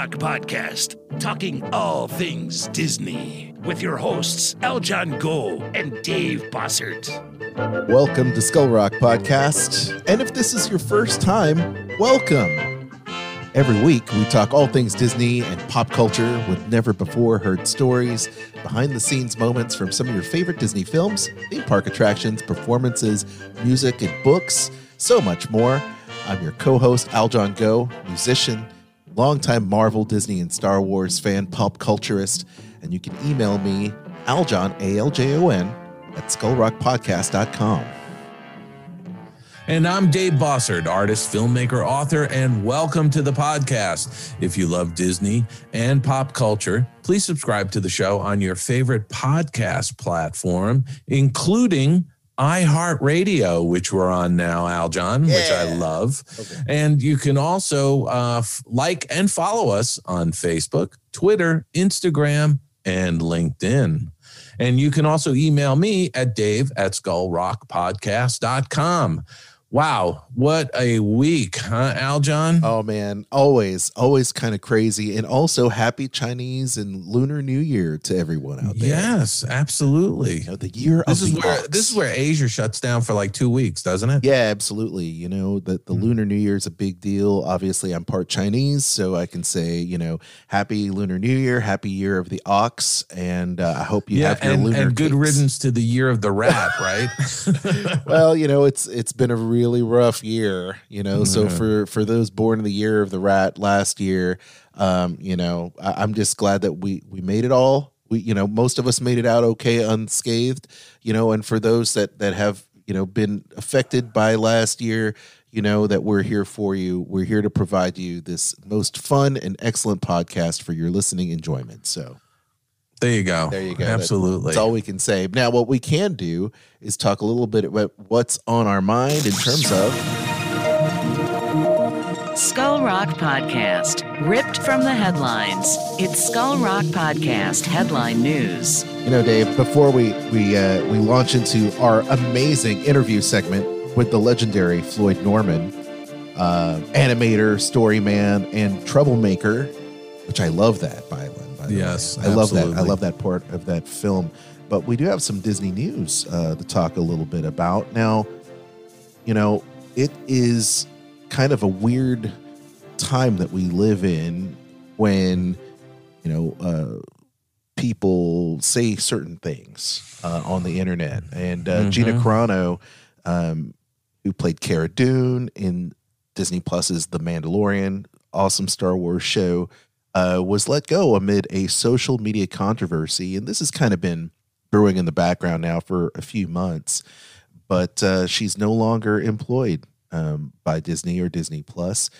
Rock Podcast, talking all things Disney, with your hosts, Aljon Go and Dave Bossert. Welcome to Skull Rock Podcast. And if this is your first time, welcome. Every week, we talk all things Disney and pop culture with never before heard stories, behind the scenes moments from some of your favorite Disney films, theme park attractions, performances, music, and books, so much more. I'm your co host, Aljon Go, musician, longtime Marvel, Disney, and Star Wars fan, pop culturist. And you can email me, Aljon, A L J O N, at skullrockpodcast.com. And I'm Dave Bossert, artist, filmmaker, author, and welcome to the podcast. If you love Disney and pop culture, please subscribe to the show on your favorite podcast platform, including iHeartRadio, which we're on now, Aljon, yeah. which I love. Okay. And you can also uh, f- like and follow us on Facebook, Twitter, Instagram, and LinkedIn. And you can also email me at dave at skullrockpodcast.com. Wow, what a week, huh, Aljon? Oh man, always, always kind of crazy, and also happy Chinese and Lunar New Year to everyone out there. Yes, absolutely. You know, the year this is where ox. this is where Asia shuts down for like two weeks, doesn't it? Yeah, absolutely. You know the the mm-hmm. Lunar New Year is a big deal. Obviously, I'm part Chinese, so I can say you know Happy Lunar New Year, Happy Year of the Ox, and uh, I hope you yeah, have your and, lunar and good cakes. riddance to the Year of the Rat, right? well, you know it's it's been a really rough year, you know. Mm-hmm. So for for those born in the year of the rat last year, um, you know, I, I'm just glad that we we made it all. We, you know, most of us made it out okay, unscathed. You know, and for those that that have you know been affected by last year, you know that we're here for you. We're here to provide you this most fun and excellent podcast for your listening enjoyment. So. There you go. There you go. Absolutely. That's, that's, all we can say. Now, what we can do is talk a little bit about what's on our mind in terms of. Skull Rock Podcast, ripped from the headlines. It's Skull Rock Podcast headline news. You know, Dave. Before we we uh, we launch into our amazing interview segment with the legendary Floyd Norman, uh, animator, story man, and troublemaker, which I love that by yes, I love that. I love that part of that film. But we do have some Disney news uh, to talk a little bit about. Now, you know, it is kind of a weird time that we live in when, you know, uh, people say certain things uh, on the internet. And uh, mm-hmm. Gina Carano, um, who played Cara Dune in Disney Plus's The Mandalorian, awesome Star Wars show, uh, was let go amid a social media controversy. And this has kind of been brewing in the background now for a few months. But uh, she's no longer employed um, by Disney or Disney Plus,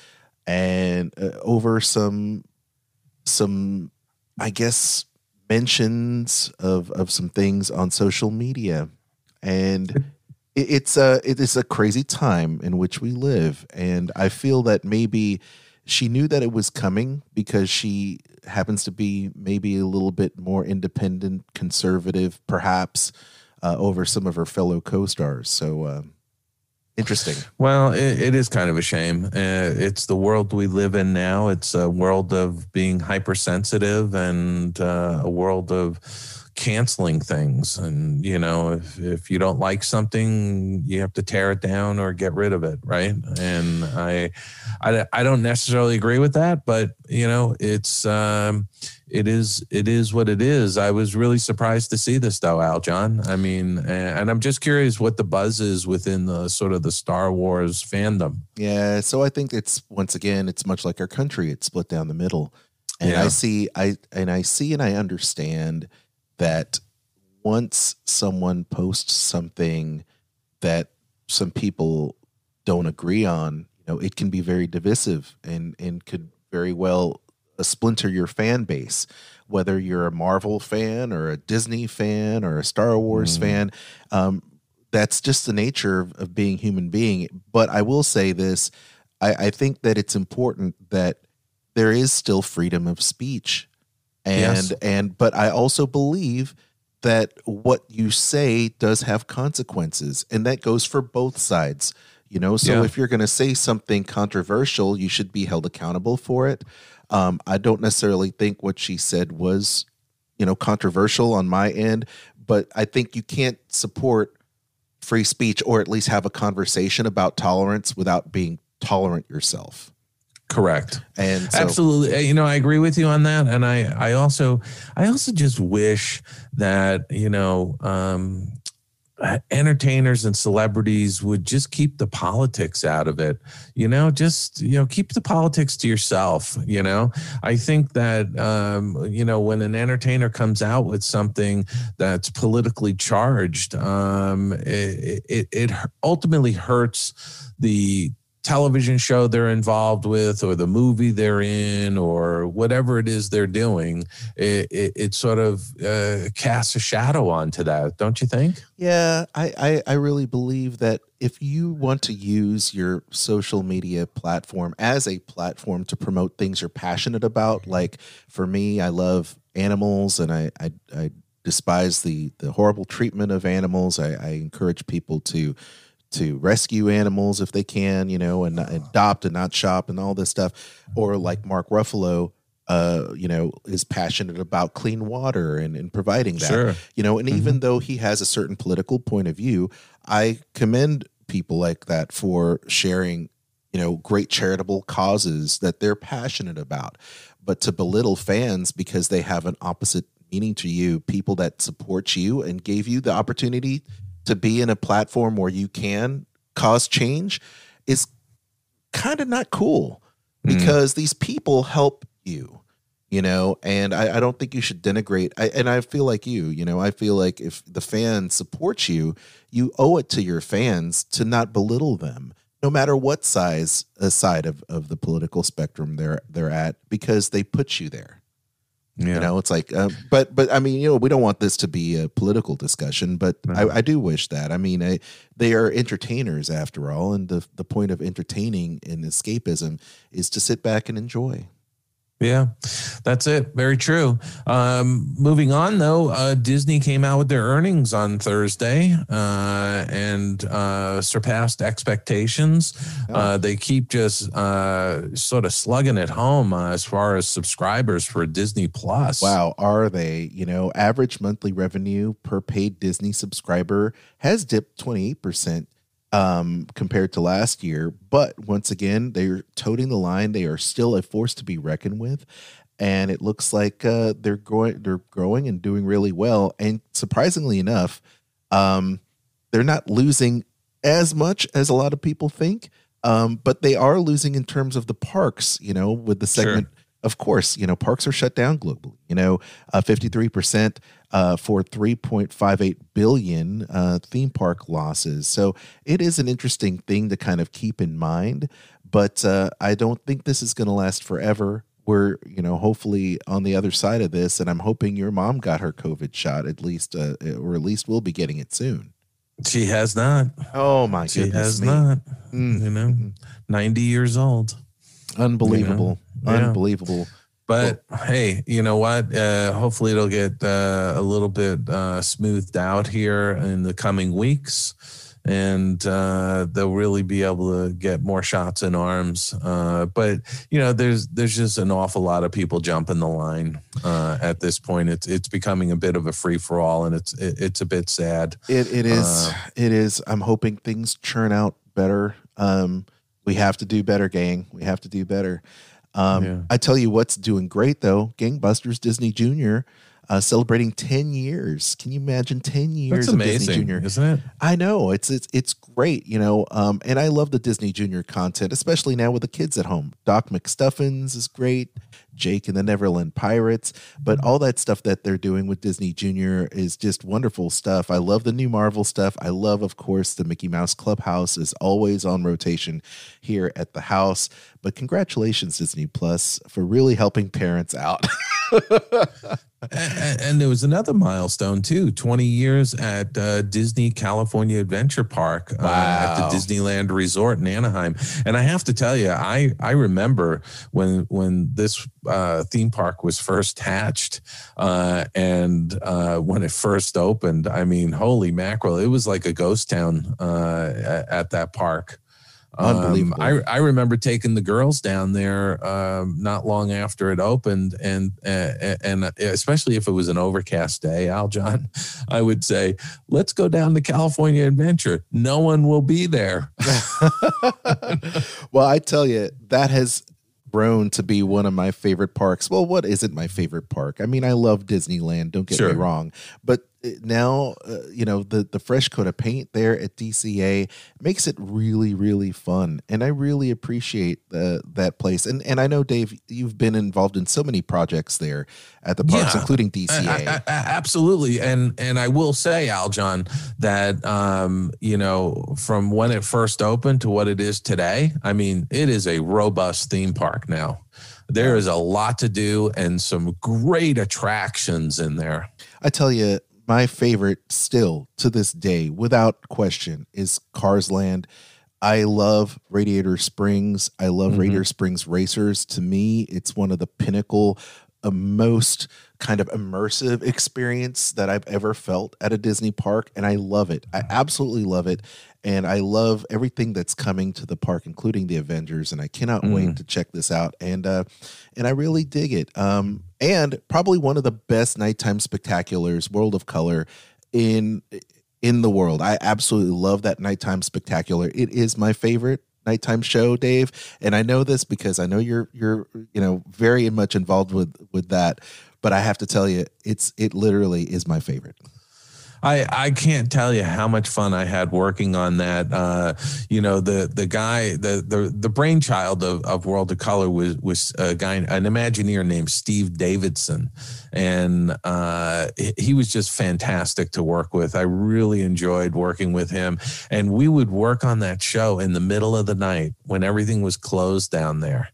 and uh, over some some, I guess, mentions of of some things on social media, and it, it's a it is a crazy time in which we live, and I feel that maybe she knew that it was coming because she happens to be maybe a little bit more independent, conservative, perhaps, uh, over some of her fellow co-stars. So uh, interesting. Well, it, it is kind of a shame. Uh, it's the world we live in now. It's a world of being hypersensitive and uh, a world of canceling things. And you know if, if you don't like something you have to tear it down or get rid of it right? And i i, I don't necessarily agree with that but you know it's um it is it is what it is. I was really surprised to see this though Aljon. I mean and i'm just curious what the buzz is within the sort of the star wars fandom. Yeah so i think it's once again it's much like our country. It's split down the middle. And yeah. i see i and i see and i understand that once someone posts something that some people don't agree on, you know, it can be very divisive and and could very well uh, splinter your fan base. Whether you're a Marvel fan or a Disney fan or a Star Wars mm. fan, um, that's just the nature of, of, being human being. But I will say this: I, I think that it's important that there is still freedom of speech and yes. and but i also believe that what you say does have consequences and that goes for both sides you know so yeah. if you're going to say something controversial you should be held accountable for it Um, I don't necessarily think what she said was, you know, controversial on my end, but I think you can't support free speech or at least have a conversation about tolerance without being tolerant yourself. Correct. And so, Absolutely. Uh, You know, I agree with you on that. And I, I also, I also just wish that, you know, um, entertainers and celebrities would just keep the politics out of it you know just you know keep the politics to yourself you know i think that um you know when an entertainer comes out with something that's politically charged um it it, it ultimately hurts the television show they're involved with or the movie they're in or whatever it is they're doing it, it, it sort of uh, casts a shadow onto that don't you think yeah, I, I, I really believe that if you want to use your social media platform as a platform to promote things you're passionate about, like for me, I love animals and I, I, I despise the, the horrible treatment of animals. I, I encourage people to to rescue animals if they can, you know, and, and adopt and not shop and all this stuff. Or like Mark Ruffalo, uh, you know, is passionate about clean water and, and providing that. Sure. You know, and even though he has a certain political point of view, I commend people like that for sharing, you know, great charitable causes that they're passionate about. But to belittle fans because they have an opposite meaning to you, people that support you and gave you the opportunity to be in a platform where you can cause change is kind of not cool because these people help you you know? And I, I don't think you should denigrate I, and i feel like you you know? I feel like if the fan supports you you owe it to your fans to not belittle them no matter what size uh, side of, of the political spectrum they're they're at because they put you there yeah. you know it's like uh, but but i mean you know we don't want this to be a political discussion but I, I do wish that. I mean I, they are entertainers after all and the the point of entertaining and escapism is to sit back and enjoy Yeah, that's it. Very true. Um, moving on, though, uh, Disney came out with their earnings on Thursday uh, and uh, surpassed expectations. Uh, they keep just uh, sort of slugging it home uh, as far as subscribers for Disney Plus. wow are they you know average monthly revenue per paid disney subscriber has dipped 28% um, compared to last year. But once again they're toting the line. They are still a force to be reckoned with. And it looks like uh, they're growing they're growing and doing really well. And surprisingly enough um, they're not losing as much as a lot of people think. Um, but they are losing in terms of the parks you know with the Sure. Of course you know parks are shut down globally you know uh, 53% uh, for 3.58 billion uh, theme park losses so it is an interesting thing to kind of keep in mind but uh, i don't think this is going to last forever we're you know hopefully on the other side of this and i'm hoping your mom got her covid shot at least uh, or at least we'll be getting it soon She has not. oh my god. She goodness has me. not. Mm. You know, 90 years old. unbelievable You know? Yeah. unbelievable But hey, you know what? Uh, hopefully, it'll get uh, a little bit uh, smoothed out here in the coming weeks, and uh, they'll really be able to get more shots in arms. Uh, but you know, there's there's just an awful lot of people jumping the line uh, at this point. It's it's becoming a bit of a free for all, and it's it, it's a bit sad. It it is it is. I'm hoping things churn out better. Um, we have to do better, gang. We have to do better. Um, Yeah. I tell you what's doing great though. Gangbusters Disney Junior uh, celebrating 10 years. Can you imagine 10 years That's of Disney amazing, Junior? isn't it? I know it's it's it's great, you know. Um, and I love the Disney Junior content, especially now with the kids at home. Doc McStuffins is great, Jake and the Neverland Pirates, but all that stuff that they're doing with Disney Junior is just wonderful stuff. I love the new Marvel stuff. I love, of course, the Mickey Mouse Clubhouse is always on rotation here at the house. But congratulations, Disney Plus, for really helping parents out. and, and there was another milestone too. 20 years at uh, disney california adventure park uh, at the disneyland resort in anaheim. And i have to tell you i i remember when when this uh, theme park was first hatched uh, and uh, when it first opened. I mean holy mackerel it was like a ghost town uh, at that park Um, Unbelievable. I, I remember taking the girls down there um, not long after it opened, and uh, and especially if it was an overcast day, Aljon, I would say, "Let's go down to California Adventure." No one will be there. well, I tell you, that has grown to be one of my favorite parks. Well, what isn't my favorite park? I mean, I love Disneyland, don't get Sure. me wrong, but now, uh, you know, the the fresh coat of paint there at DCA makes it really really fun, and I really appreciate uh, that place. And and I know Dave, you've been involved in so many projects there at the parks, Yeah. including DCA. a- a- absolutely, and and I will say, Aljon, that um, you know, from when it first opened to what it is today, I mean, it is a robust theme park now. There is a lot to do and some great attractions in there. I tell you, my favorite still to this day, without question, is Cars Land. I love Radiator Springs. I love Mhm. Radiator Springs Racers. To me, it's one of the pinnacle, uh, most kind of immersive experience that I've ever felt at a Disney park. And I love it. I absolutely love it. And I love everything that's coming to the park, including the Avengers. And I cannot wait Mm. to check this out. And uh, and I really dig it. Um, and probably one of the best nighttime spectaculars, World of Color, in in the world. I absolutely love that nighttime spectacular. It is my favorite nighttime show, Dave. And I know this because I know you're you're you know very much involved with with that. But I have to tell you, it's it literally is my favorite. I, I can't tell you how much fun I had working on that. Uh, you know, the the guy, the the the brainchild of, of World of Color was was a guy, an Imagineer named Steve Davidson, and uh, he- he was just fantastic to work with. I really enjoyed working with him, and we would work on that show in the middle of the night when everything was closed down there.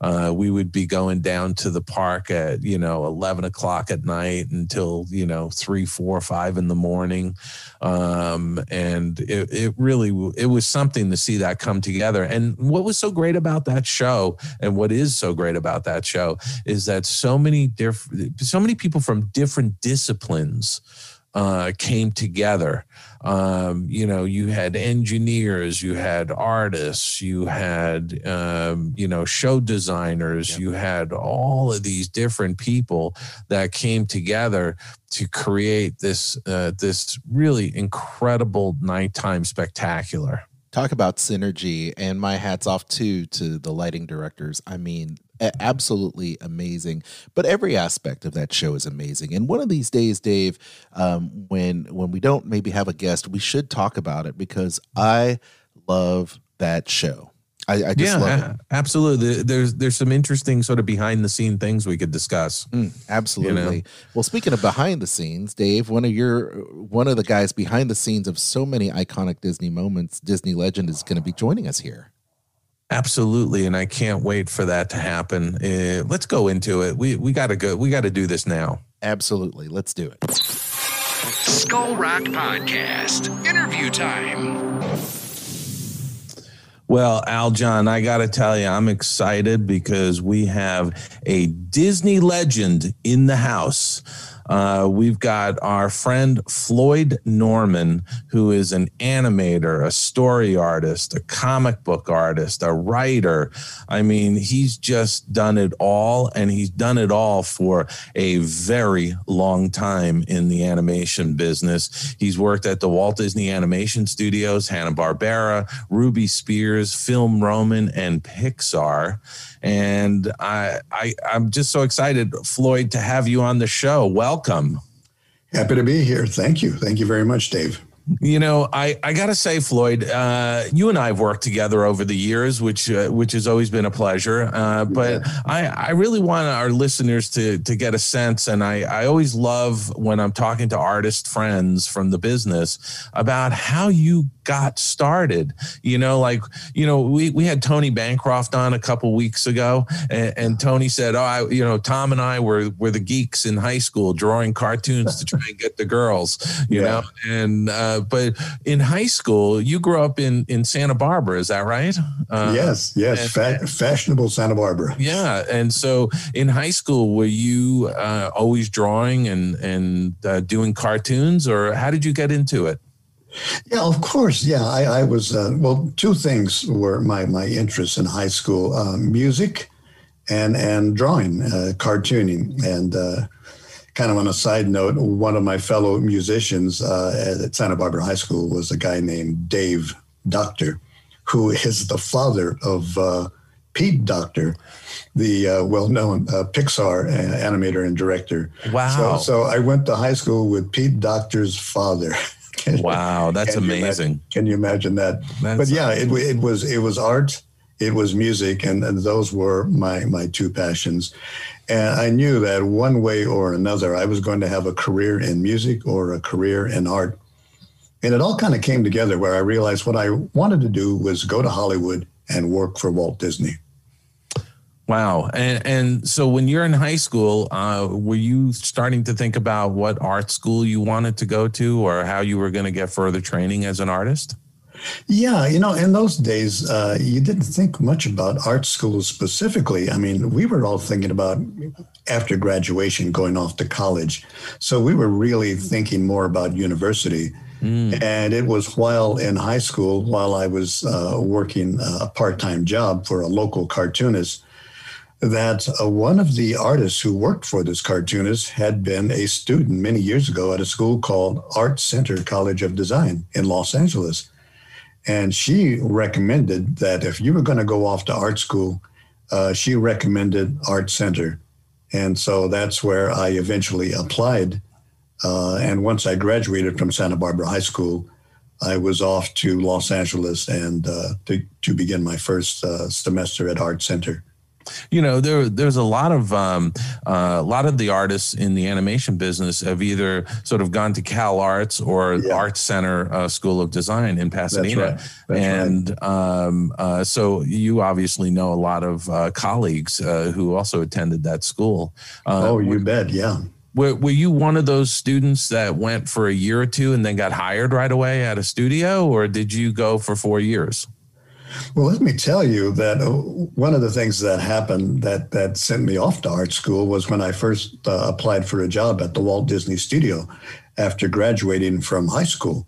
Uh, we would be going down to the park at you know 11 o'clock at night until you know three four five in the morning um, and it, it really it was something to see that come together and what was so great about that show and what is so great about that show is that so many different so many people from different disciplines uh, came together. Um, you know, you had engineers, you had artists, you had, um, you know, show designers, Yep. you had all of these different people that came together to create this uh, this really incredible nighttime spectacular. Talk about synergy, and my hats off too to the lighting directors. I mean, absolutely amazing. But every aspect of that show is amazing. And one of these days, Dave, um, when when we don't maybe have a guest, we should talk about it because I love that show. I, I just love it. absolutely. There's there's some interesting sort of behind the scene things we could discuss. Mm, absolutely. Well, speaking of behind the scenes, Dave, one of your one of the guys behind the scenes of so many iconic Disney moments, Disney legend, is going to be joining us here. Absolutely, and I can't wait for that to happen. Uh, let's go into it. We we got to go. We got to do this now. Absolutely. Let's do it. Skull Rock Podcast. Interview time. Well, Aljon, I got to tell you, I'm excited because we have a Disney legend in the house. Uh, we've got our friend Floyd Norman, who is an animator, a story artist, a comic book artist, a writer. I mean, he's just done it all, and he's done it all for a very long time in the animation business. He's worked at the Walt Disney Animation Studios, Hanna-Barbera, Ruby Spears, Film Roman, and Pixar. And I, I, I'm just so excited, Floyd, to have you on the show. Welcome. Happy to be here. Thank you. Thank you very much, Dave. You know, I, I got to say, Floyd, uh, you and I have worked together over the years, which uh, which has always been a pleasure. Uh, but I, I really want our listeners to to get a sense, and I, I always love when I'm talking to artist friends from the business about how you got started. You know, like you know, we we had Tony Bancroft on a couple weeks ago, and, and Tony said, "Oh, I, you know, Tom and I were were the geeks in high school drawing cartoons to try and get the girls." You Yeah. know, and uh, but in high school, you grew up in in Santa Barbara, is that right? Uh, yes, yes. and- Fa- fashionable Santa Barbara. Yeah, and so in high school, were you uh, always drawing and and uh, doing cartoons, or how did you get into it? Yeah, of course. Yeah, I, I was. Uh, well, two things were my my interests in high school: uh, music and and drawing, uh, cartooning, and uh, kind of on a side note, one of my fellow musicians uh, at Santa Barbara High School was a guy named Dave Docter, who is the father of uh, Pete Docter, the uh, well-known uh, Pixar animator and director. Wow! So, so, I went to high school with Pete Docter's father. wow, that's can amazing. You can you imagine that? That's but yeah, it, it was it was art, it was music, and, and those were my my two passions. And I knew that one way or another, I was going to have a career in music or a career in art. And it all kind of came together where I realized what I wanted to do was go to Hollywood and work for Walt Disney. Wow. And, and so when you're in high school, uh, were you starting to think about what art school you wanted to go to or how you were going to get further training as an artist? Yeah, you know, in those days, uh, you didn't think much about art schools specifically. I mean, we were all thinking about after graduation going off to college. So we were really thinking more about university. Mm. And it was while in high school, while I was uh, working a part time job for a local cartoonist, that uh, one of the artists who worked for this cartoonist had been a student many years ago at a school called Art Center College of Design in Los Angeles. And she recommended that if you were going to go off to art school, uh, she recommended Art Center. And so that's where I eventually applied. Uh, and once I graduated from Santa Barbara High School, I was off to Los Angeles and uh, to, to begin my first uh, semester at Art Center you know there there's a lot of um, uh, a lot of the artists in the animation business have either sort of gone to Cal Arts or yeah. Art Center uh, School of Design in Pasadena, That's right. That's and right. um, uh, so you obviously know a lot of uh, colleagues uh, who also attended that school. Uh, oh, you bet, yeah. Were, were you one of those students that went for a year or two and then got hired right away at a studio, or did you go for four years? Well, let me tell you that uh, one of the things that happened that that sent me off to art school was when I first uh, applied for a job at the Walt Disney Studio after graduating from high school.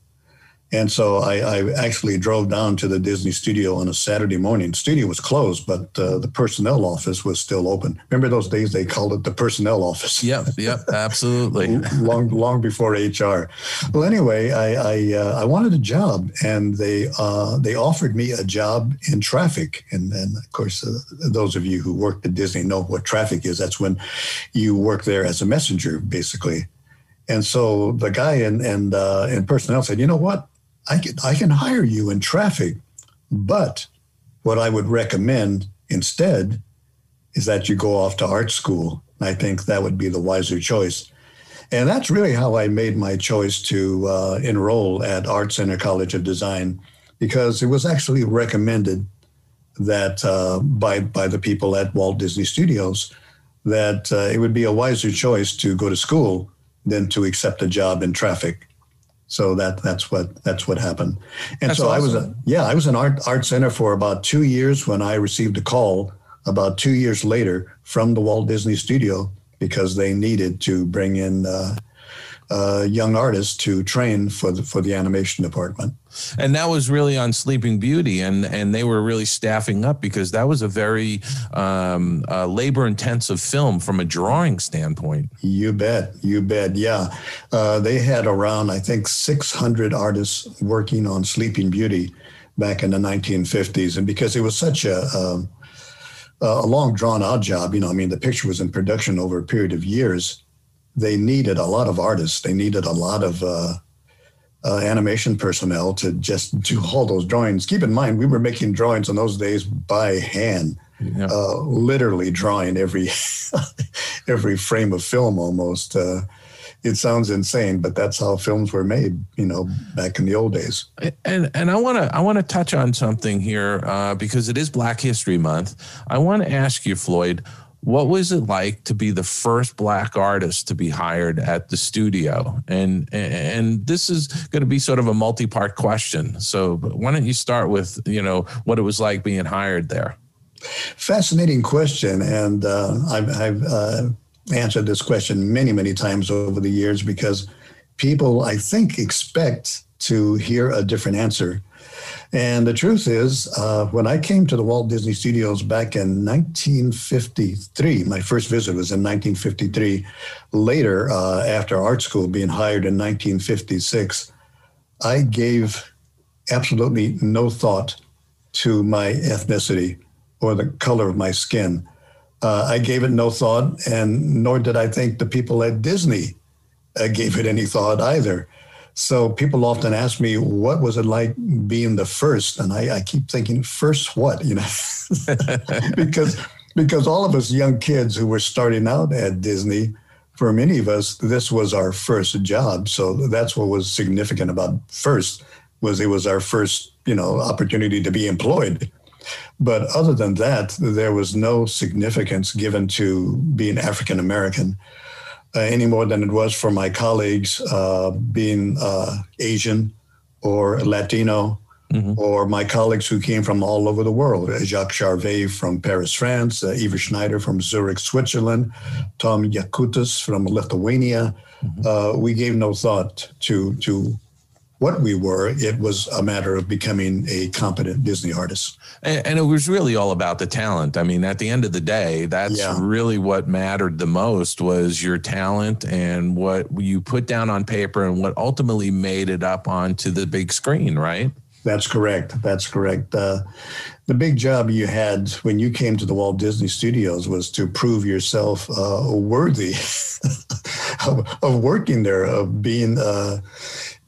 And so I, I, actually drove down to the Disney studio on a Saturday morning. Studio was closed, but uh, the personnel office was still open. Remember those days they called it the personnel office? Yep, yep, absolutely. long, long before HR. Well, anyway, I I, uh, I wanted a job, and they uh, they offered me a job in traffic. And then, of course, uh, those of you who worked at Disney know what traffic is. That's when you work there as a messenger, basically. And so the guy in in, uh, in personnel said, "You know what? I can, I can hire you in traffic, but what I would recommend instead is that you go off to art school. I think that would be the wiser choice. And that's really how I made my choice to uh, enroll at Art Center College of Design, because it was actually recommended that uh, by by the people at Walt Disney Studios that uh, it would be a wiser choice to go to school than to accept a job in traffic. So that that's what that's what happened. And that's so awesome. I was a, yeah, I was an art art center for about two years when I received a call about two years later from the Walt Disney Studio because they needed to bring in uh, uh, young artists to train for the for the animation department. And that was really on Sleeping Beauty, and and they were really staffing up because that was a very um, uh, labor intensive film from a drawing standpoint. You bet, you bet. Yeah, uh, they had around I think 600 artists working on Sleeping Beauty back in the 1950s, and because it was such a um, a long drawn out job, you know, I mean, the picture was in production over a period of years they needed a lot of artists. They needed a lot of uh, uh, animation personnel to just do all those drawings. Keep in mind, we were making drawings in those days by hand, yeah. uh, literally drawing every every frame of film almost. Uh, it sounds insane, but that's how films were made, you know, back in the old days. And and I want to I want to touch on something here uh, because it is Black History Month. I want to ask you, Floyd what was it like to be the first black artist to be hired at the studio and and this is going to be sort of a multi-part question so why don't you start with you know what it was like being hired there fascinating question and uh, i've, I've uh, answered this question many many times over the years because people i think expect to hear a different answer. And the truth is, uh, when I came to the Walt Disney Studios back in 1953, my first visit was in 1953. Later, uh, after art school, being hired in 1956, I gave absolutely no thought to my ethnicity or the color of my skin. Uh, I gave it no thought, and nor did I think the people at Disney uh, gave it any thought either. So people often ask me, what was it like being the first? And I, I keep thinking, first what? You know, because because all of us young kids who were starting out at Disney, for many of us, this was our first job. So that's what was significant about first was it was our first, you know, opportunity to be employed. But other than that, there was no significance given to being African American uh, any more than it was for my colleagues uh, being uh, Asian or Latino. Mm-hmm. Or my colleagues who came from all over the world, Jacques Charvet from Paris, France, uh, Eva Schneider from Zurich, Switzerland, Tom Yakutis from Lithuania. Mm-hmm. Uh, we gave no thought to to what we were. It was a matter of becoming a competent Disney artist. And, and, it was really all about the talent. I mean, at the end of the day, that's yeah. really what mattered the most was your talent and what you put down on paper and what ultimately made it up onto the big screen, right? That's correct. That's correct. Uh, the big job you had when you came to the Walt Disney Studios was to prove yourself uh, worthy of, of, working there, of being uh,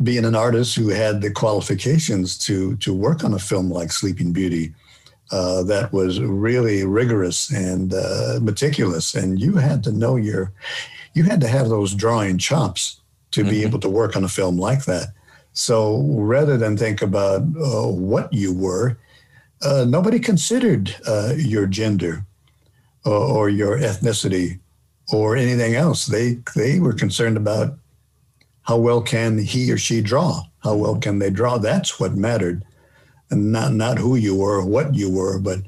being an artist who had the qualifications to to work on a film like Sleeping Beauty. Uh, that was really rigorous and uh, meticulous, and you had to know your, you had to have those drawing chops to mm-hmm. be able to work on a film like that. So rather than think about uh, what you were, uh, nobody considered uh, your gender or, or your ethnicity or anything else. They they were concerned about how well can he or she draw? How well can they draw? That's what mattered, and not not who you were, what you were, but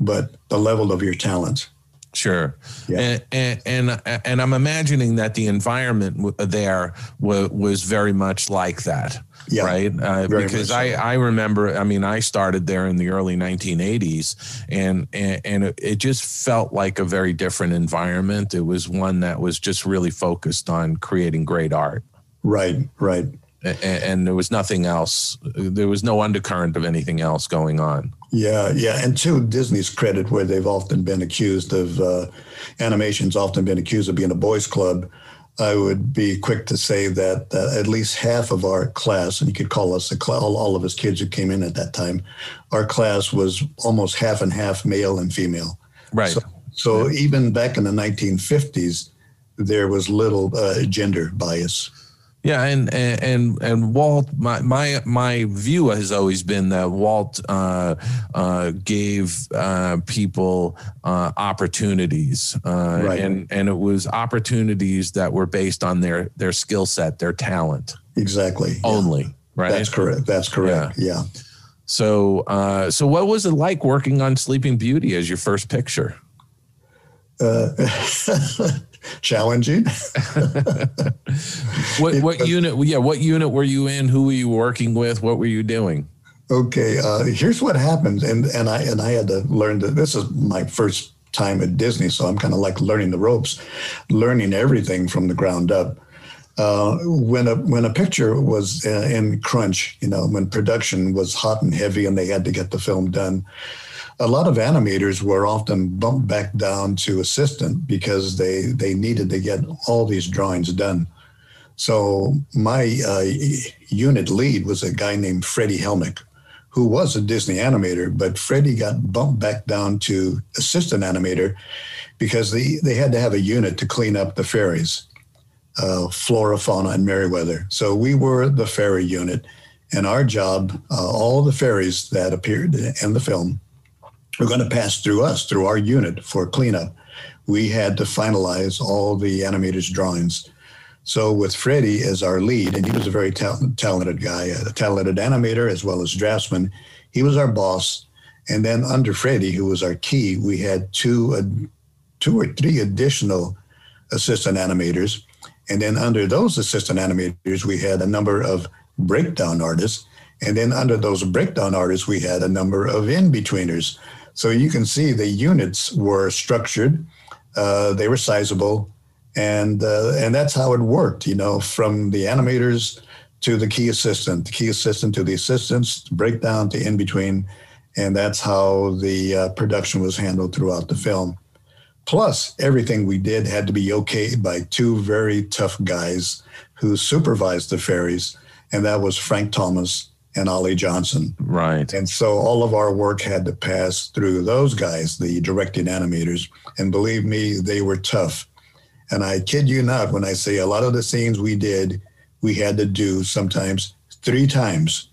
but the level of your talents. Sure, yeah. and, and, and and I'm imagining that the environment there was, was very much like that. Yeah, right. Uh, because so. I I remember. I mean, I started there in the early 1980s, and and, and it just felt like a very different environment. It was one that was just really focused on creating great art. Right, right. And, and, there was nothing else. There was no undercurrent of anything else going on. Yeah, yeah. And to Disney's credit, where they've often been accused of uh, animation's often been accused of being a boys' club, I would be quick to say that uh, at least half of our class, and you could call us a class, all, all of us kids who came in at that time, our class was almost half and half male and female. Right. So, so yeah. even back in the 1950s, there was little uh, gender bias. Yeah, and and and Walt, my my my view has always been that Walt uh, uh, gave uh, people uh, opportunities, uh, right. and and it was opportunities that were based on their their skill set, their talent. Exactly. Only. Yeah. Right. That's correct. That's correct. Yeah. yeah. So, uh, so what was it like working on Sleeping Beauty as your first picture? challenging. what what unit? Yeah, what unit were you in? Who were you working with? What were you doing? Okay, uh, here's what happened, and and I and I had to learn that this is my first time at Disney, so I'm kind of like learning the ropes, learning everything from the ground up. Uh, when a when a picture was uh, in crunch, you know, when production was hot and heavy, and they had to get the film done, a lot of animators were often bumped back down to assistant because they they needed to get all these drawings done. So my uh, unit lead was a guy named Freddie Hellmich, who was a Disney animator, but Freddie got bumped back down to assistant animator because they, they had to have a unit to clean up the fairies, uh, Flora, Fauna, and Merryweather. So we were the fairy unit, and our job, uh, all the fairies that appeared in the film, were going to pass through us, through our unit for cleanup. We had to finalize all the animators' drawings. So with Freddie as our lead, and he was a very ta- talented guy, a talented animator as well as draftsman. He was our boss. And then under Freddie, who was our key, we had two, uh, two or three additional assistant animators. And then under those assistant animators, we had a number of breakdown artists. And then under those breakdown artists, we had a number of in-betweeners. So you can see the units were structured, uh, they were sizable, and uh, and that's how it worked. You know, from the animators to the key assistant, the key assistant to the assistants, breakdown to in between, and that's how the uh, production was handled throughout the film. Plus, everything we did had to be okayed by two very tough guys who supervised the fairies, and that was Frank Thomas and Ollie Johnston. Right. And so all of our work had to pass through those guys, the directing animators. And believe me, they were tough. And I kid you not when I say a lot of the scenes we did, we had to do sometimes three times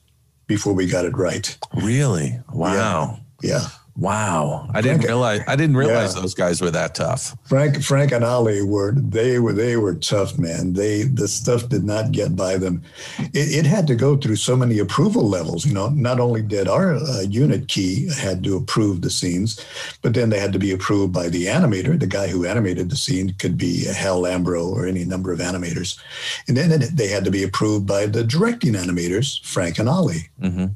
before we got it right. Really? Wow. Yeah. Wow. I didn't Frank- realize I didn't realize Yeah. those guys were that tough. Frank Frank and Ollie were they were they were tough man. They the stuff did not get by them. It, it had to go through so many approval levels. You know, not only did our uh, unit key had to approve the scenes, but then they had to be approved by the animator. The guy who animated the scene could be Hal Ambro or any number of animators, and then they had to be approved by the directing animators, Frank and Ollie. hmm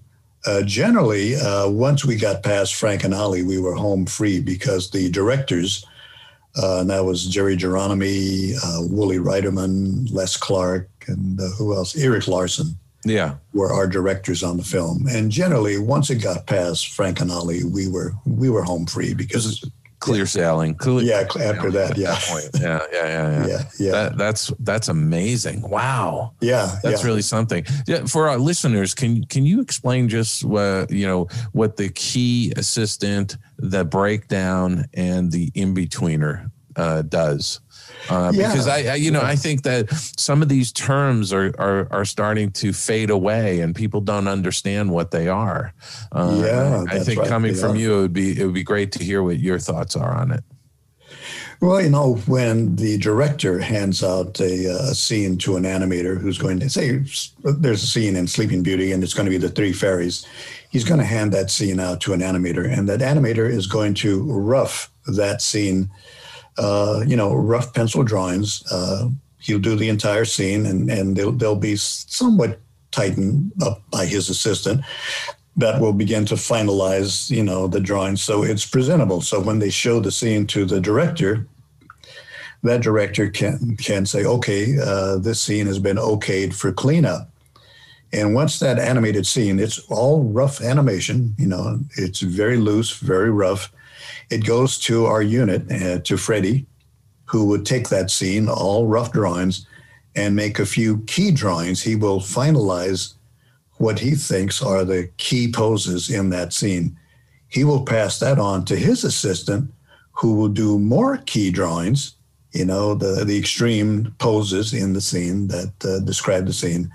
Uh, generally, uh, once we got past Frank and Ollie, we were home free because the directors, uh, and that was Jerry Geronimi, uh, Woolie Reitherman, Les Clark, and uh, who else? Eric Larson Yeah. were our directors on the film. And generally, once it got past Frank and Ollie, we were we were home free because Clear sailing. Clear, yeah, after that, yeah, that point. Yeah, yeah, yeah, yeah. yeah, yeah, That, that's that's amazing. Wow. yeah, That's yeah. really something. Yeah, for our listeners, can can you explain just what you know what the key assistant, the breakdown, and the in betweener uh, does? Uh, Yeah. Because I, I, you know, I think that some of these terms are, are are starting to fade away, and people don't understand what they are. Uh, Yeah, I think right, coming they from you, it would be it would be great to hear what your thoughts are on it. Well, you know, when the director hands out a, uh, a scene to an animator who's going to say there's a scene in Sleeping Beauty and it's going to be the three fairies, he's going to hand that scene out to an animator, and that animator is going to rough that scene, uh, you know, rough pencil drawings. Uh, he'll do the entire scene, and and they'll they'll be somewhat tightened up by his assistant that will begin to finalize, you know, the drawing so it's presentable. So when they show the scene to the director, that director can can say, okay, uh, this scene has been okayed for cleanup. And once that animated scene, it's all rough animation, you know, it's very loose, very rough. It goes to our unit, uh, to Freddie, who would take that scene, all rough drawings, and make a few key drawings. He will finalize what he thinks are the key poses in that scene. He will pass that on to his assistant, who will do more key drawings, you know, the, the extreme poses in the scene that uh, describe the scene.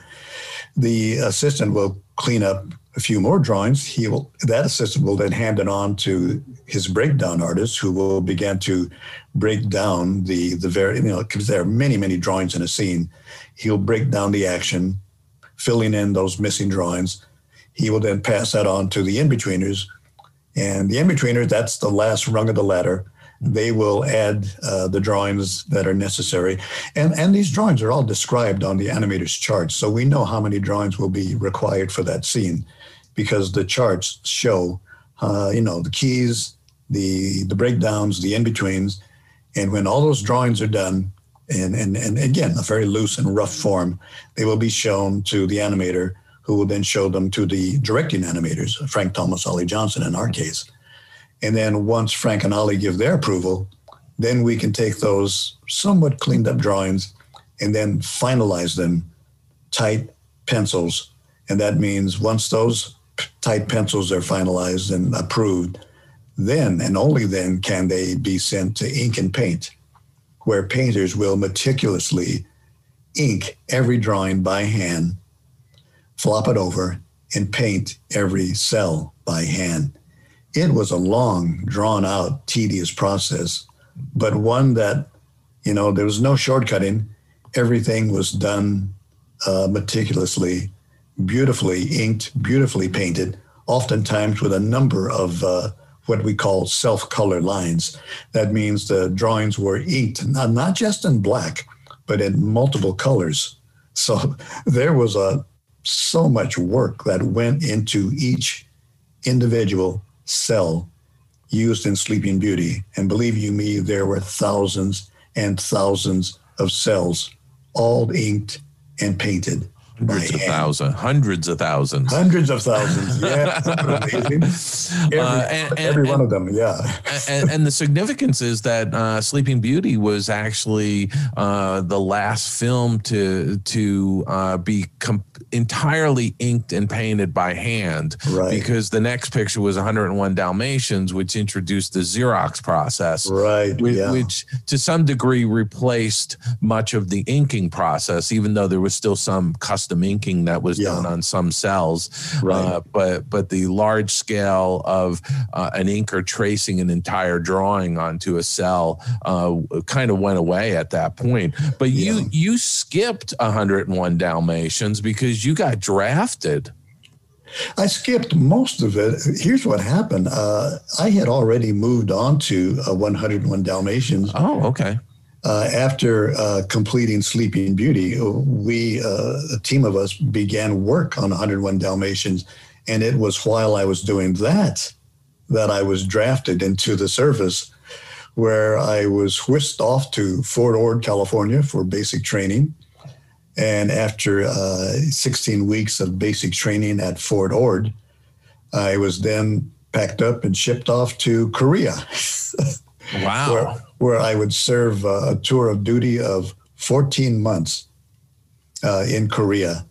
The assistant will clean up a few more drawings. He will that assistant will then hand it on to his breakdown artist, who will begin to break down the the very you know because there are many many drawings in a scene. He'll break down the action, filling in those missing drawings. He will then pass that on to the in-betweeners. And the in-betweeners, that's the last rung of the ladder. They will add uh, the drawings that are necessary. And, and these drawings are all described on the animator's charts. So we know how many drawings will be required for that scene because the charts show, uh, you know, the keys, the, the breakdowns, the in-betweens. And when all those drawings are done, and, and, and again, a very loose and rough form, they will be shown to the animator who will then show them to the directing animators, Frank Thomas, Ollie Johnston in our case. And then once Frank and Ollie give their approval, then we can take those somewhat cleaned up drawings and then finalize them tight pencils. And that means once those tight pencils are finalized and approved, then and only then can they be sent to ink and paint, where painters will meticulously ink every drawing by hand, flop it over, and paint every cel by hand. It was a long, drawn out, tedious process, but one that, you know, there was no shortcutting. Everything was done uh, meticulously, beautifully inked, beautifully painted, oftentimes with a number of uh, what we call self color lines. That means the drawings were inked, not, not just in black, but in multiple colors. So there was a so much work that went into each individual cel used in Sleeping Beauty. And believe you me, there were thousands and thousands of cels, all inked and painted. Hundreds of thousands, hundreds of thousands, hundreds of thousands. Yeah, amazing. Every, uh, and, and, every one of them. Yeah. and, and, the significance is that uh, Sleeping Beauty was actually uh, the last film to to uh, be com- entirely inked and painted by hand. Right. Because the next picture was 101 Dalmatians, which introduced the Xerox process. Right. Which, yeah. which to some degree replaced much of the inking process, even though there was still some custom inking that was yeah. done on some cels. Right. Uh, but but the large scale of uh, an inker tracing an entire drawing onto a cel uh, kind of went away at that point. But yeah. you you skipped 101 Dalmatians because you got drafted. I skipped most of it. Here's what happened. Uh, I had already moved on to uh, 101 Dalmatians. Oh, okay. Uh, after uh, completing Sleeping Beauty, we, uh, a team of us, began work on 101 Dalmatians. And it was while I was doing that that I was drafted into the service, where I was whisked off to Fort Ord, California for basic training. And after uh, 16 weeks of basic training at Fort Ord, I was then packed up and shipped off to Korea. Wow. where, where, I would serve uh, a tour of duty of 14 months uh, in Korea.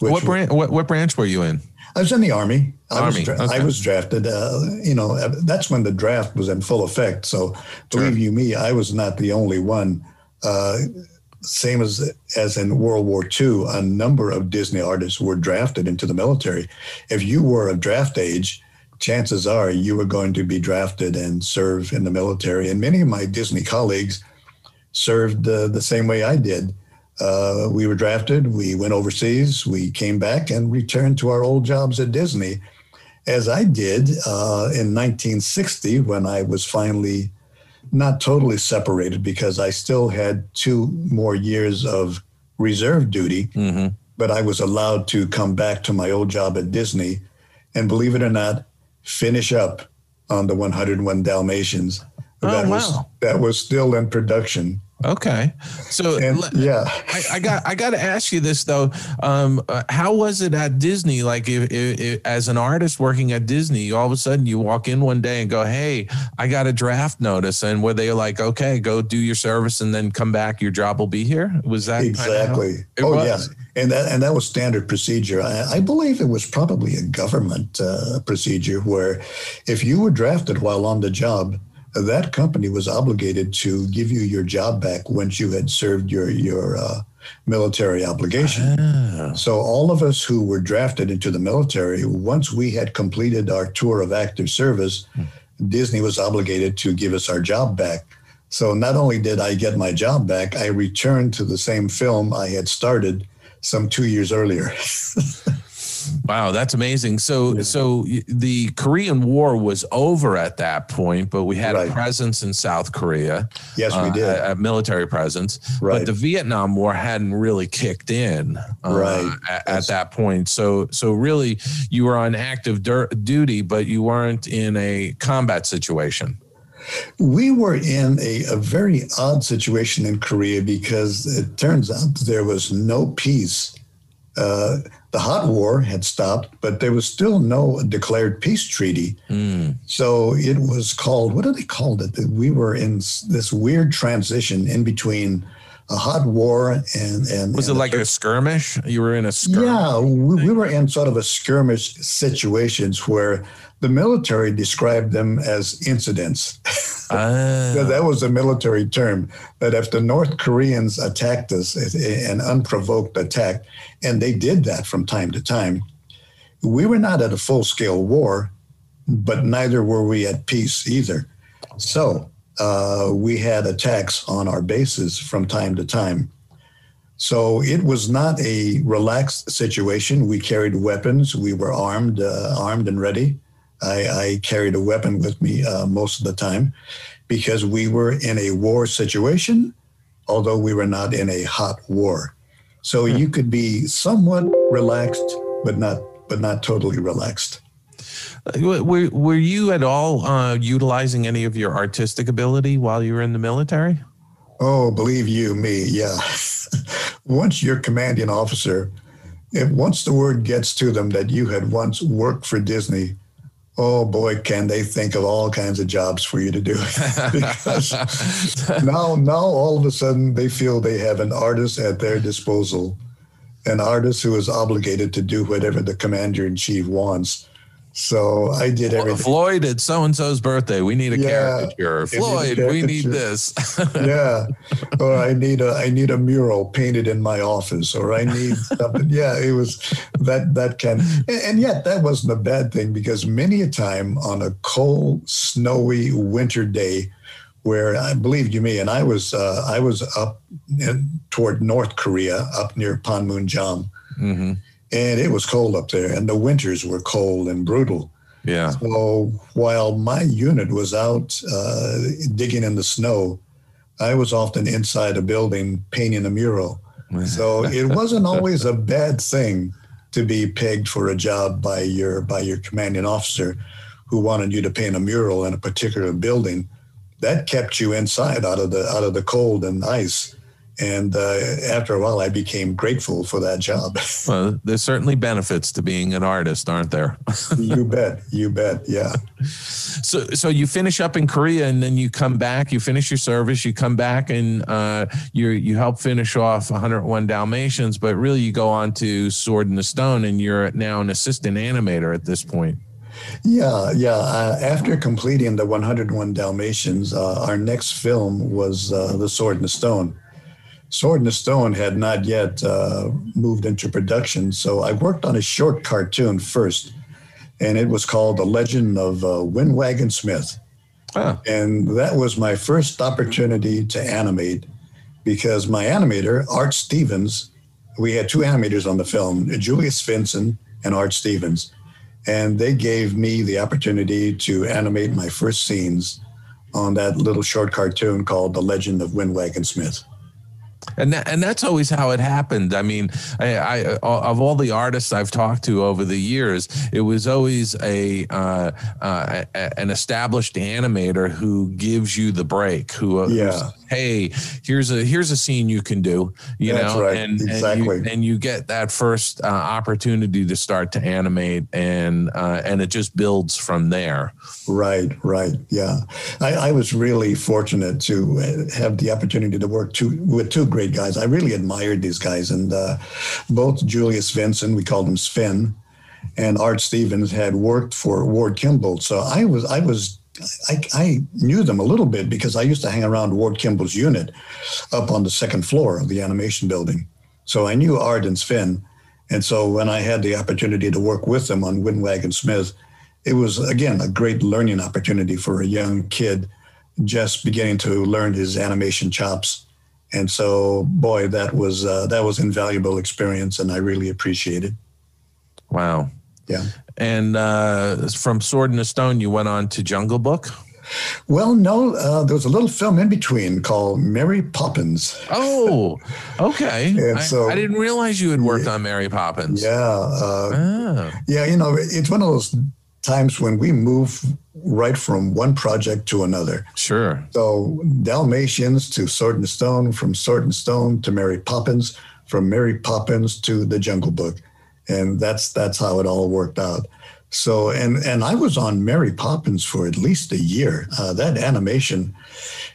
What, branch, what, what branch were you in? I was in the army. I army. was dra- okay. I was drafted. Uh, you know, that's when the draft was in full effect. So, believe sure. you me, I was not the only one. Uh, same as as in World War II, a number of Disney artists were drafted into the military. If you were of draft age, chances are you were going to be drafted and serve in the military. And many of my Disney colleagues served uh, the same way I did. Uh, we were drafted, we went overseas, we came back and returned to our old jobs at Disney, as I did uh, in 1960 when I was finally not totally separated because I still had two more years of reserve duty, mm-hmm. but I was allowed to come back to my old job at Disney. And believe it or not, finish up on the 101 Dalmatians. Oh, that wow. was that was still in production. Okay, so and, yeah, I, I, got I got to ask you this though. Um, uh, how was it at Disney? Like, if, if, if, as an artist working at Disney, all of a sudden you walk in one day and go, "Hey, I got a draft notice," and were they like, "Okay, go do your service and then come back. Your job will be here." Was that exactly? oh was? yeah, and that and that was standard procedure. I, I believe it was probably a government uh, procedure where, if you were drafted while on the job that company was obligated to give you your job back once you had served your your uh, military obligation. Ah. So all of us who were drafted into the military, once we had completed our tour of active service, hmm. Disney was obligated to give us our job back. So not only did I get my job back, I returned to the same film I had started some two years earlier. Wow, that's amazing. So, yeah. so the Korean War was over at that point, but we had right. a presence in South Korea. Yes, we uh, did. A, a, military presence. Right. But the Vietnam War hadn't really kicked in. Uh, right. At, at, that point, so so really, you were on active dur- duty, but you weren't in a combat situation. We were in a, a very odd situation in Korea because it turns out there was no peace. Uh, the hot war had stopped, but there was still no declared peace treaty. Mm. So it was called, what do they called it? That We were in this weird transition in between a hot war and and was and it like a skirmish? You were in a skirmish. Yeah, we, we, were in sort of a skirmish situations where the military described them as incidents. That was a military term. That if the North Koreans attacked us, an unprovoked attack, and they did that from time to time, we were not at a full scale war, but neither were we at peace either. So uh, we had attacks on our bases from time to time. So it was not a relaxed situation. We carried weapons. We were armed, uh, armed and ready. I, I, carried a weapon with me uh, most of the time because we were in a war situation, although we were not in a hot war. so you could be somewhat relaxed, but not but not totally relaxed. Were, were were you at all uh, utilizing any of your artistic ability while you were in the military? Oh, believe you me, yeah. once you're commanding officer, if once the word gets to them that you had once worked for Disney, oh boy, can they think of all kinds of jobs for you to do. because now, now all of a sudden they feel they have an artist at their disposal, an artist who is obligated to do whatever the commander in chief wants. So I did everything. Floyd, it's so and so's birthday. We need a Yeah, caricature. you need a Floyd, we need this. yeah or i need a i need a mural painted in my office or i need something yeah it was that that kind and, and yet that wasn't a bad thing because many a time on a cold snowy winter day where i believe you me and i was uh, i was up in, toward north korea up near panmunjom hmm and it was cold up there and the winters were cold and brutal Yeah. so while my unit was out uh, digging in the snow, I was often inside a building painting a mural. So it wasn't always a bad thing to be pegged for a job by your by your commanding officer who wanted you to paint a mural in a particular building. That kept you inside out of the out of the cold and ice. And uh, after a while, I became grateful for that job. Well, there's certainly benefits to being an artist, aren't there? you bet, you bet, yeah. So, so you finish up in Korea, and then you come back. You finish your service. You come back, and uh, you you help finish off 101 Dalmatians. But really, you go on to Sword in the Stone, and you're now an assistant animator at this point. Yeah, yeah. Uh, after completing the 101 Dalmatians, uh, our next film was uh, The Sword and the Stone. Sword and the Stone had not yet uh, moved into production, so I worked on a short cartoon first, and it was called The Legend of uh, Windwagon Smith. Ah, And that was my first opportunity to animate because my animator, Art Stevens, we had two animators on the film, Julius Svendsen and Art Stevens. And they gave me the opportunity to animate my first scenes on that little short cartoon called The Legend of Windwagon Smith. And that, and that's always how it happened. I mean, I, I of all the artists I've talked to over the years, it was always a, uh, uh, a- an established animator who gives you the break. Who, uh, Yeah. hey, here's a here's a scene you can do. You That's know, right. and Exactly. and you, and you get that first uh, opportunity to start to animate, and uh, and it just builds from there. Right, right. Yeah. I, I was really fortunate to uh, have the opportunity to work two, with two great guys. I really admired these guys. And uh, both Julius Svendsen, we called him Sven, and Art Stevens had worked for Ward Kimball. So I was, I was, I, I knew them a little bit because I used to hang around Ward Kimball's unit up on the second floor of the animation building. So I knew Art and Sven. And so when I had the opportunity to work with them on Windwagon Smith, it was again a great learning opportunity for a young kid just beginning to learn his animation chops. And so, boy, that was uh, that was invaluable experience, and I really appreciate it. Wow. Yeah. And uh, from Sword in the Stone, you went on to Jungle Book. Well, no, uh, there was a little film in between called Mary Poppins. Oh, okay. And I, so- I didn't realize you had worked on Mary Poppins. Yeah, uh, Ah, yeah. You know, it's one of those times when we move right from one project to another. sure. So Dalmatians to Sword and Stone, from Sword and Stone to Mary Poppins, from Mary Poppins to the Jungle Book, and that's that's how it all worked out. So and and I was on Mary Poppins for at least a year. Uh, that animation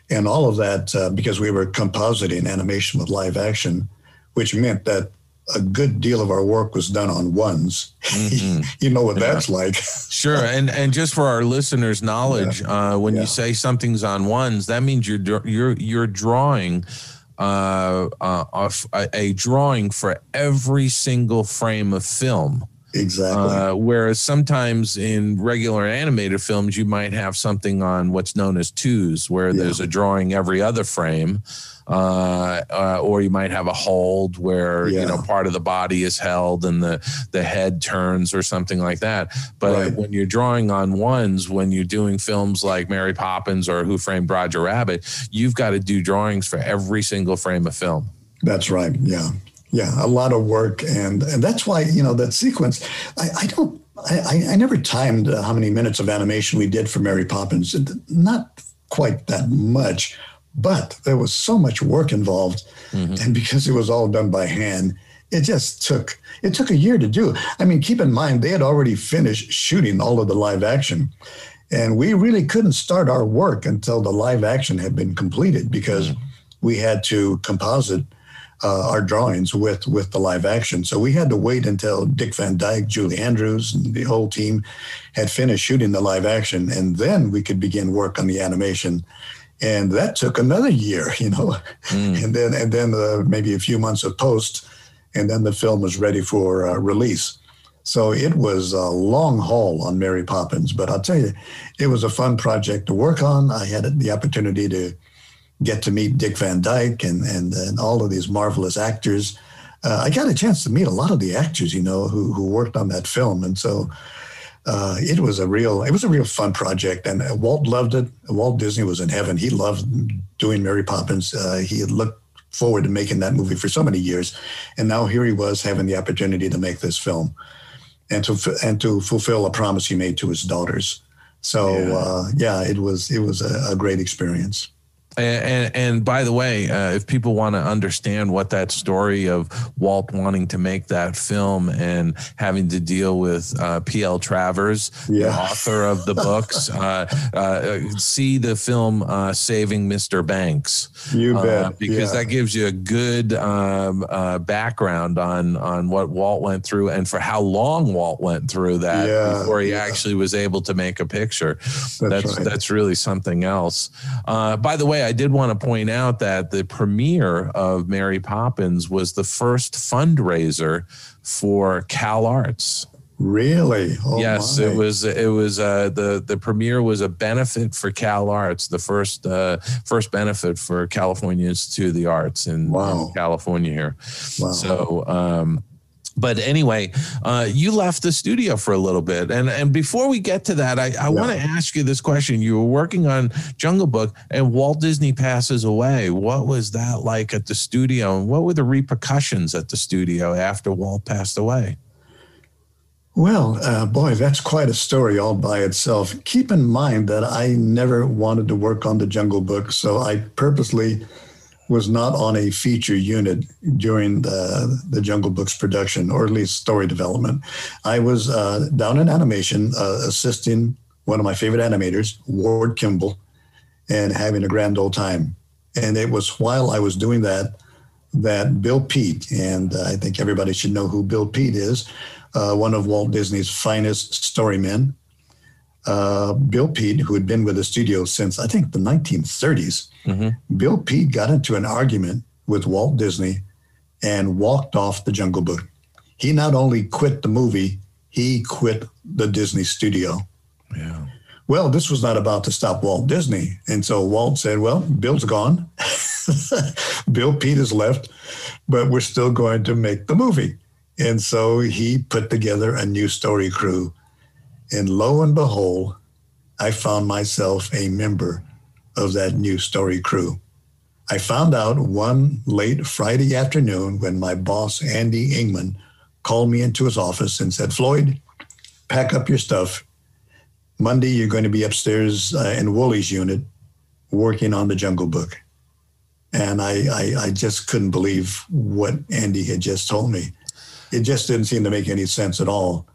and all of that uh, because we were compositing animation with live action, which meant that a good deal of our work was done on ones. Mhm. you know what that's like. Sure. And and just for our listeners' knowledge, uh, when Yeah. you say something's on ones, that means you're you're you're drawing uh, uh, a, a drawing for every single frame of film. exactly. Uh, whereas sometimes in regular animated films, you might have something on what's known as twos, where Yeah. there's a drawing every other frame, uh, uh, or you might have a hold where you know part of the body is held and the the head turns or something like that. But Right. when you're drawing on ones, when you're doing films like Mary Poppins or Who Framed Roger Rabbit, you've got to do drawings for every single frame of film. That's right. Yeah. yeah, a lot of work, and and that's why you know that sequence. I, I don't. I, I never timed uh, how many minutes of animation we did for Mary Poppins. Not quite that much, but there was so much work involved, mm-hmm. and because it was all done by hand, it just took it took a year to do. I mean, keep in mind they had already finished shooting all of the live action, and we really couldn't start our work until the live action had been completed because mm-hmm. we had to composite uh, our drawings with with the live action. So we had to wait until Dick Van Dyke, Julie Andrews, and the whole team had finished shooting the live action, and then we could begin work on the animation. And that took another year, you know, mm. and then and then uh, maybe a few months of post, and then the film was ready for uh, release. So it was a long haul on Mary Poppins, but I'll tell you, it was a fun project to work on. I had the opportunity to get to meet Dick Van Dyke and and, and all of these marvelous actors. Uh, I got a chance to meet a lot of the actors, you know, who who worked on that film, and so uh, it was a real it was a real fun project. And Walt loved it. Walt Disney was in heaven. He loved doing Mary Poppins. Uh, he had looked forward to making that movie for so many years, and now here he was having the opportunity to make this film, and to and to fulfill a promise he made to his daughters. So yeah, uh, yeah it was it was a, a great experience. And, and, and, by the way, uh, if people want to understand what that story of Walt wanting to make that film and having to deal with uh, P.L. Travers, yeah. the author of the books, uh, uh see the film uh, Saving Mr. Banks. You uh, bet. because yeah. that gives you a good um, background on, on what Walt went through and for how long Walt went through that yeah, before he actually was able to make a picture. That's, that's, right. that's really something else. by the way, I did want to point out that the premiere of Mary Poppins was the first fundraiser for Cal Arts. Really? Oh yes, my. it was. It was uh, the the premiere was a benefit for Cal Arts, the first uh, first benefit for California Institute of the Arts in, wow. in California here. Wow. So. Um, but anyway, uh, you left the studio for a little bit, and and before we get to that, I, I yeah. want to ask you this question: You were working on Jungle Book, and Walt Disney passes away. What was that like at the studio, and what were the repercussions at the studio after Walt passed away? Well, uh, boy, that's quite a story all by itself. Keep in mind that I never wanted to work on the Jungle Book, so I purposely was not on a feature unit during the, the Jungle Books production, or at least story development. I was uh, down in animation, uh, assisting one of my favorite animators, Ward Kimball, and having a grand old time. And it was while I was doing that that Bill Peet, and uh, I think everybody should know who Bill Peet is, uh, one of Walt Disney's finest storymen. Uh, Bill Peet, who had been with the studio since I think the 1930s, Mm-hmm. Bill Peet got into an argument with Walt Disney and walked off the Jungle Book. He not only quit the movie, he quit the Disney studio. Yeah. Well, this was not about to stop Walt Disney. And so Walt said, Well, Bill's gone. Bill Peet is left, but we're still going to make the movie. And so he put together a new story crew. And lo and behold, I found myself a member of that new story crew. I found out one late Friday afternoon when my boss, Andy Engman, called me into his office and said, Floyd, pack up your stuff. Monday, you're going to be upstairs uh, in Woolie's unit working on the Jungle Book. And I, I, I just couldn't believe what Andy had just told me. It just didn't seem to make any sense at all.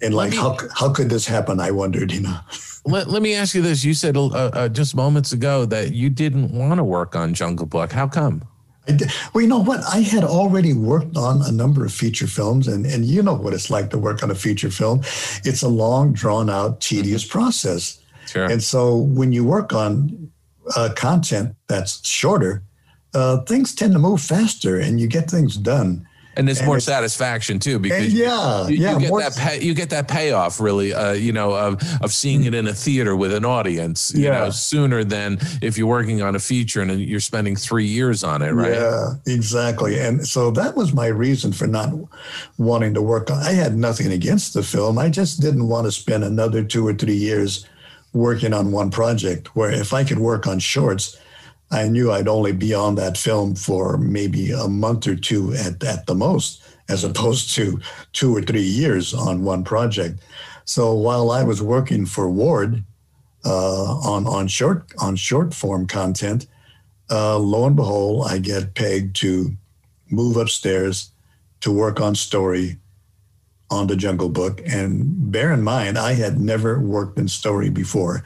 And like, how, how could this happen? I wondered, you know. let, let me ask you this. You said uh, uh, just moments ago that you didn't want to work on Jungle Book. How come? Well, you know what? I had already worked on a number of feature films, and, and you know what it's like to work on a feature film. It's a long, drawn out, tedious mm-hmm. process. Sure. And so when you work on uh, content that's shorter, uh, things tend to move faster and you get things done and it's and more it's, satisfaction too because yeah, you, yeah, you get that pay, you get that payoff really, uh, you know, of of seeing it in a theater with an audience, you yeah. know, sooner than if you're working on a feature and you're spending three years on it, right? Yeah, exactly. And so that was my reason for not wanting to work on. I had nothing against the film. I just didn't want to spend another two or three years working on one project. Where if I could work on shorts I knew I'd only be on that film for maybe a month or two at, at the most, as opposed to two or three years on one project. So while I was working for Ward uh, on on short on short form content, uh, lo and behold, I get pegged to move upstairs to work on story on the Jungle Book. And bear in mind, I had never worked in story before.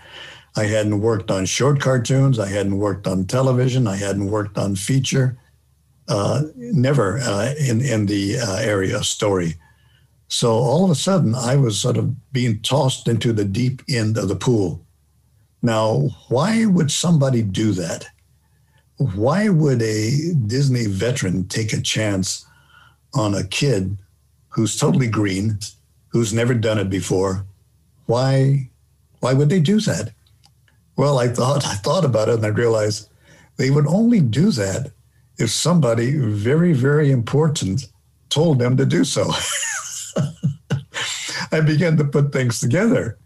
I hadn't worked on short cartoons. I hadn't worked on television. I hadn't worked on feature. Uh, never uh, in in the uh, area of story. So all of a sudden, I was sort of being tossed into the deep end of the pool. Now, why would somebody do that? Why would a Disney veteran take a chance on a kid who's totally green, who's never done it before? Why? Why would they do that? Well, I thought I thought about it and I realized they would only do that if somebody very, very important told them to do so. I began to put things together.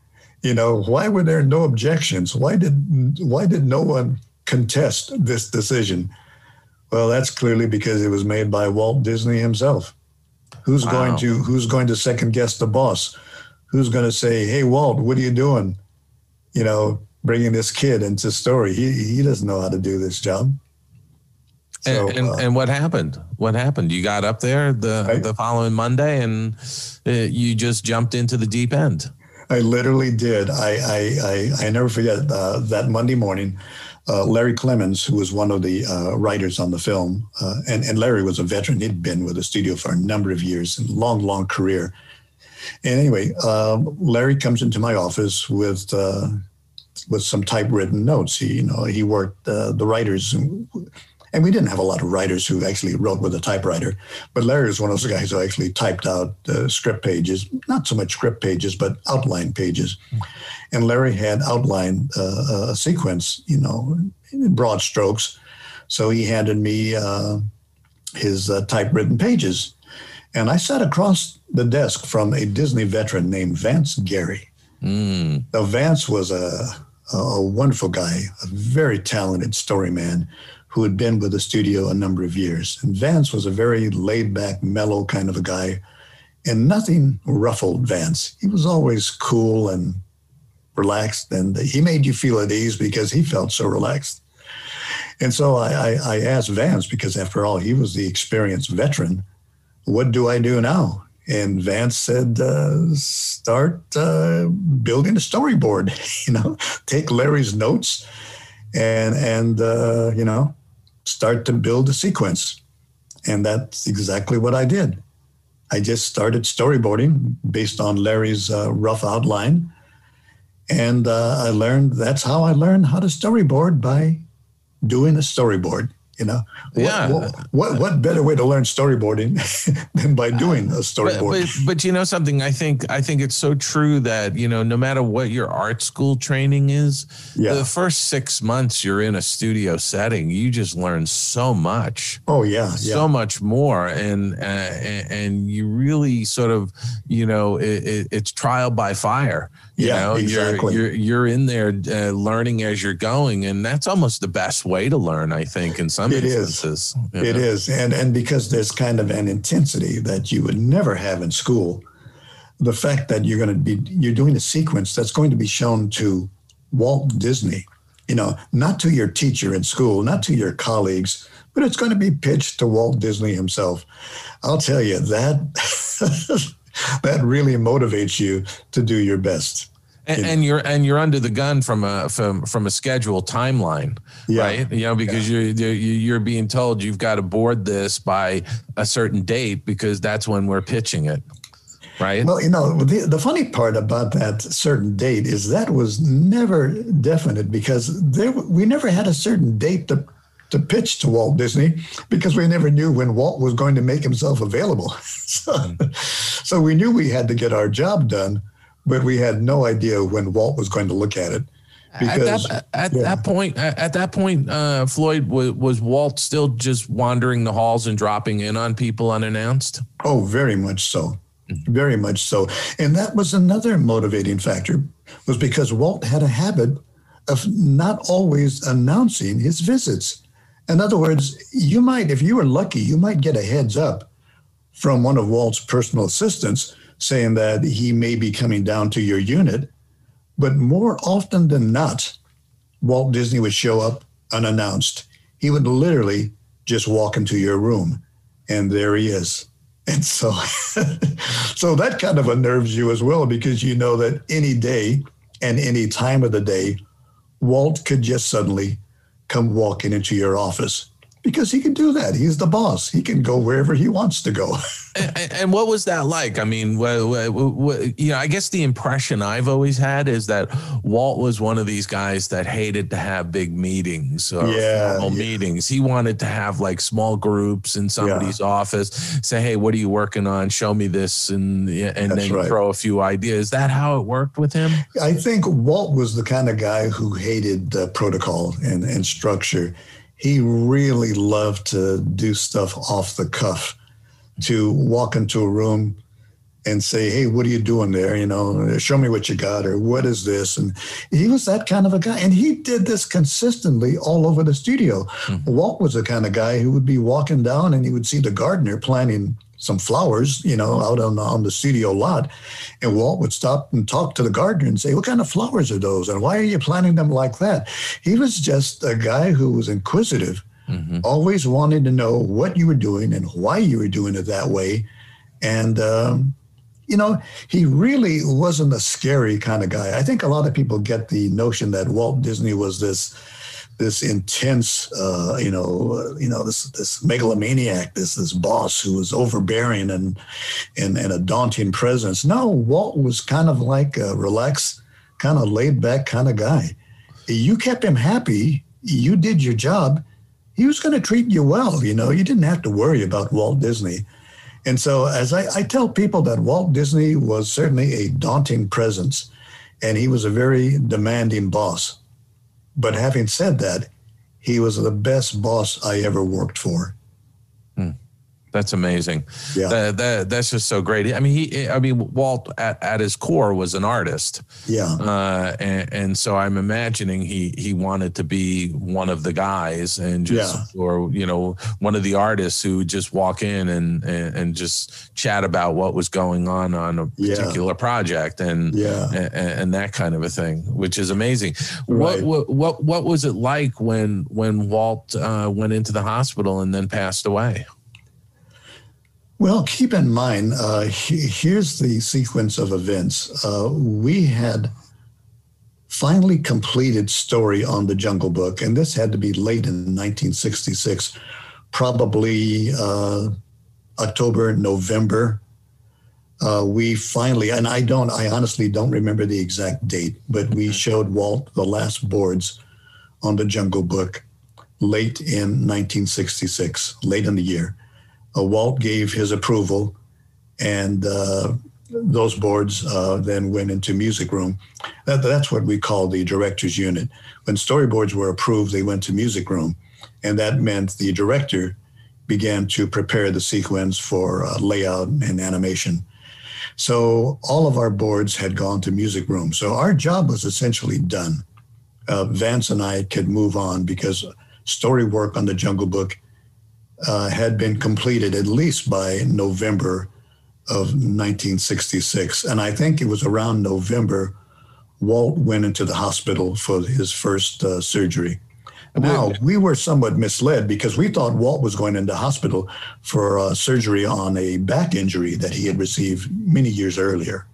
You know, why were there no objections? Why did why did no one contest this decision? Well, that's clearly because it was made by Walt Disney himself. Who's wow. going to who's going to second guess the boss? Who's going to say, "Hey, Walt, what are you doing?" You know, bringing this kid into story. He he doesn't know how to do this job. So, and, and, uh, and, what happened? What happened? You got up there the I, the following Monday, and uh, you just jumped into the deep end. I literally did. I I I, I never forget uh, that Monday morning. Uh, Larry Clemmons, who was one of the uh, writers on the film, uh, and and Larry was a veteran. He'd been with the studio for a number of years, and long long career. And anyway, Larry comes into my office with with some typewritten notes. He, you know, he worked uh, the writers, and, and, we didn't have a lot of writers who actually wrote with a typewriter. But Larry was one of those guys who actually typed out uh, script pages, not so much script pages, but outline pages. And Larry had outlined uh, a sequence, you know, in broad strokes. So he handed me uh, his uh, typewritten pages. And I sat across the desk from a Disney veteran named Vance Gerry. Mm. Now, Vance was a, a wonderful guy, a very talented story man who had been with the studio a number of years. And Vance was a very laid back, mellow kind of a guy, and nothing ruffled Vance. He was always cool and relaxed, and he made you feel at ease because he felt so relaxed. And so I, I, I asked Vance, because after all, he was the experienced veteran, what do I do now? And Vance said, uh, "Start uh, building a storyboard. you know, take Larry's notes, and and uh, you know, start to build a sequence." And that's exactly what I did. I just started storyboarding based on Larry's uh, rough outline, and uh, I learned. That's how I learned how to storyboard by doing a storyboard. You know, yeah. What, what, what better way to learn storyboarding than by doing a storyboard? But, but, but, you know something, I think I think it's so true that you know no matter what your art school training is, yeah. the first six months you're in a studio setting, you just learn so much. Oh yeah, yeah. so much more, and uh, and you really sort of you know it, it, it's trial by fire. You yeah, know, exactly. you're, you're you're in there uh, learning as you're going, and that's almost the best way to learn. I think in some it instances, is. it know? is, and and because there's kind of an intensity that you would never have in school. The fact that you're going to be you're doing a sequence that's going to be shown to Walt Disney, you know, not to your teacher in school, not to your colleagues, but it's going to be pitched to Walt Disney himself. I'll tell you that. that really motivates you to do your best. And, and, you're and you're under the gun from a from from a schedule timeline, yeah. right? You know, because yeah. you're you're being told you've got to board this by a certain date because that's when we're pitching it, right? Well, you know, the, the funny part about that certain date is that was never definite because there we never had a certain date to to pitch to Walt Disney because we never knew when Walt was going to make himself available. so, so we knew we had to get our job done, but we had no idea when Walt was going to look at it. Because, at, that, at yeah. that point, at that point, uh, Floyd was, was Walt still just wandering the halls and dropping in on people unannounced? Oh, very much so, very much so. And that was another motivating factor, was because Walt had a habit of not always announcing his visits. In other words, you might, if you were lucky, you might get a heads up from one of Walt's personal assistants saying that he may be coming down to your unit. But more often than not, Walt Disney would show up unannounced. He would literally just walk into your room, and there he is. And so, so that kind of unnerves you as well because you know that any day and any time of the day, Walt could just suddenly come walking into your office because he can do that. He's the boss. He can go wherever he wants to go. and, and, what was that like? I mean, you know, I guess the impression I've always had is that Walt was one of these guys that hated to have big meetings or yeah, formal yeah. meetings. He wanted to have like small groups in somebody's yeah. office, say, "Hey, what are you working on? Show me this," and and That's then right. throw a few ideas. Is that how it worked with him? I think Walt was the kind of guy who hated uh, protocol and, and structure he really loved to do stuff off the cuff, to walk into a room and say, Hey, what are you doing there? You know, show me what you got, or what is this? And he was that kind of a guy. And he did this consistently all over the studio. Mm-hmm. Walt was the kind of guy who would be walking down and he would see the gardener planting some flowers, you know, out on, the, on the studio lot. And Walt would stop and talk to the gardener and say, What kind of flowers are those? And why are you planting them like that? He was just a guy who was inquisitive, mm-hmm. always wanting to know what you were doing and why you were doing it that way. And, um, you know, he really wasn't a scary kind of guy. I think a lot of people get the notion that Walt Disney was this this intense, uh, you know, you know, this this megalomaniac, this this boss who was overbearing and and and a daunting presence. No, Walt was kind of like a relaxed, kind of laid back kind of guy. You kept him happy. You did your job. He was going to treat you well. You know, you didn't have to worry about Walt Disney. And so, as I, I tell people that Walt Disney was certainly a daunting presence, and he was a very demanding boss but having said that, he was the best boss I ever worked for. That's amazing. Yeah, that, that, that's just so great. I mean, he, I mean, Walt at, at his core was an artist. Yeah, uh, and, and so I'm imagining he he wanted to be one of the guys and just, yeah. or you know, one of the artists who would just walk in and, and, and just chat about what was going on on a particular yeah. project and yeah, and, and, that kind of a thing, which is amazing. Right. What, what what what was it like when when Walt uh, went into the hospital and then passed away? Well, keep in mind, uh, he, here's the sequence of events. Uh, we had finally completed story on the Jungle Book, and this had to be late in 1966, probably uh, October, November. Uh, we finally, and I don't, I honestly don't remember the exact date, but we showed Walt the last boards on the Jungle Book late in 1966, late in the year Walt gave his approval, and uh, those boards uh, then went into music room. That, that's what we call the director's unit. When storyboards were approved, they went to music room, and that meant the director began to prepare the sequence for uh, layout and animation. So all of our boards had gone to music room. So our job was essentially done. Uh, Vance and I could move on because story work on the Jungle Book uh, had been completed at least by November of 1966. And I think it was around November, Walt went into the hospital for his first uh, surgery. Now, we were somewhat misled because we thought Walt was going into hospital for uh, surgery on a back injury that he had received many years earlier.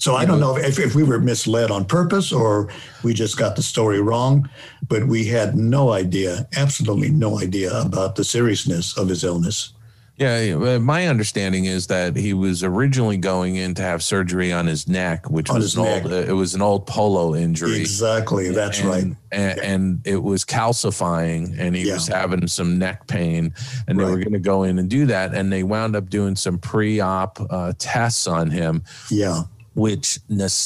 So I don't know if, if we were misled on purpose or we just got the story wrong, but we had no idea, absolutely no idea about the seriousness of his illness. Yeah, my understanding is that he was originally going in to have surgery on his neck, which on was an neck. old. Uh, it was an old polo injury. Exactly, that's and, right. And, yeah. and, it was calcifying, and he yeah. was having some neck pain, and right. they were going to go in and do that, and they wound up doing some pre-op uh, tests on him. Yeah which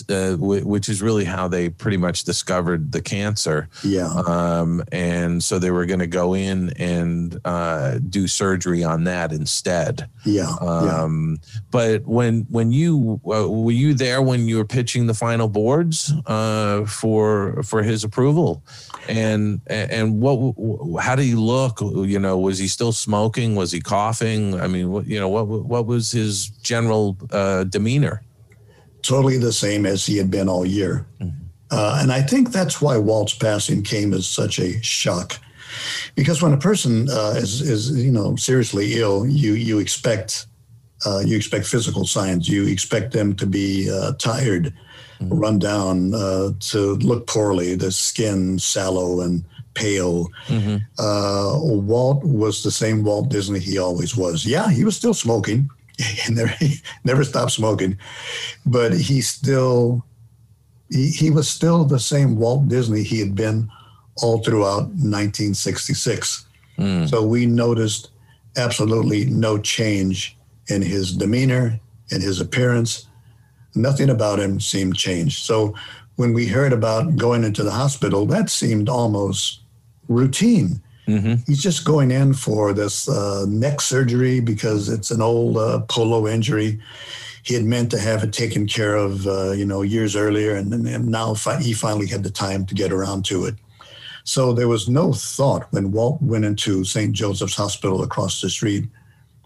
uh, which is really how they pretty much discovered the cancer. Yeah. Um, and so they were going to go in and uh, do surgery on that instead. Yeah. yeah. Um, but when when you uh, were you there when you were pitching the final boards uh, for for his approval, and and what how did he look? You know, was he still smoking? Was he coughing? I mean, what you know, what what was his general uh, demeanor? Totally the same as he had been all year, uh, and I think that's why Walt's passing came as such a shock, because when a person uh, is is you know seriously ill, you you expect uh, you expect physical signs. You expect them to be uh, tired, Mm-hmm. run down, uh, to look poorly, the skin sallow and pale. Mm-hmm. Uh, Walt was the same Walt Disney he always was. Yeah, he was still smoking. He never, he never stopped smoking, but he still he, he was still the same Walt Disney he had been all throughout 1966. Mm. So we noticed absolutely no change in his demeanor, in his appearance. Nothing about him seemed changed. So when we heard about going into the hospital, that seemed almost routine. Mm-hmm. He's just going in for this uh, neck surgery because it's an old uh, polo injury. He had meant to have it taken care of, uh, you know, years earlier, and, and now fi- he finally had the time to get around to it. So there was no thought when Walt went into St. Joseph's Hospital across the street.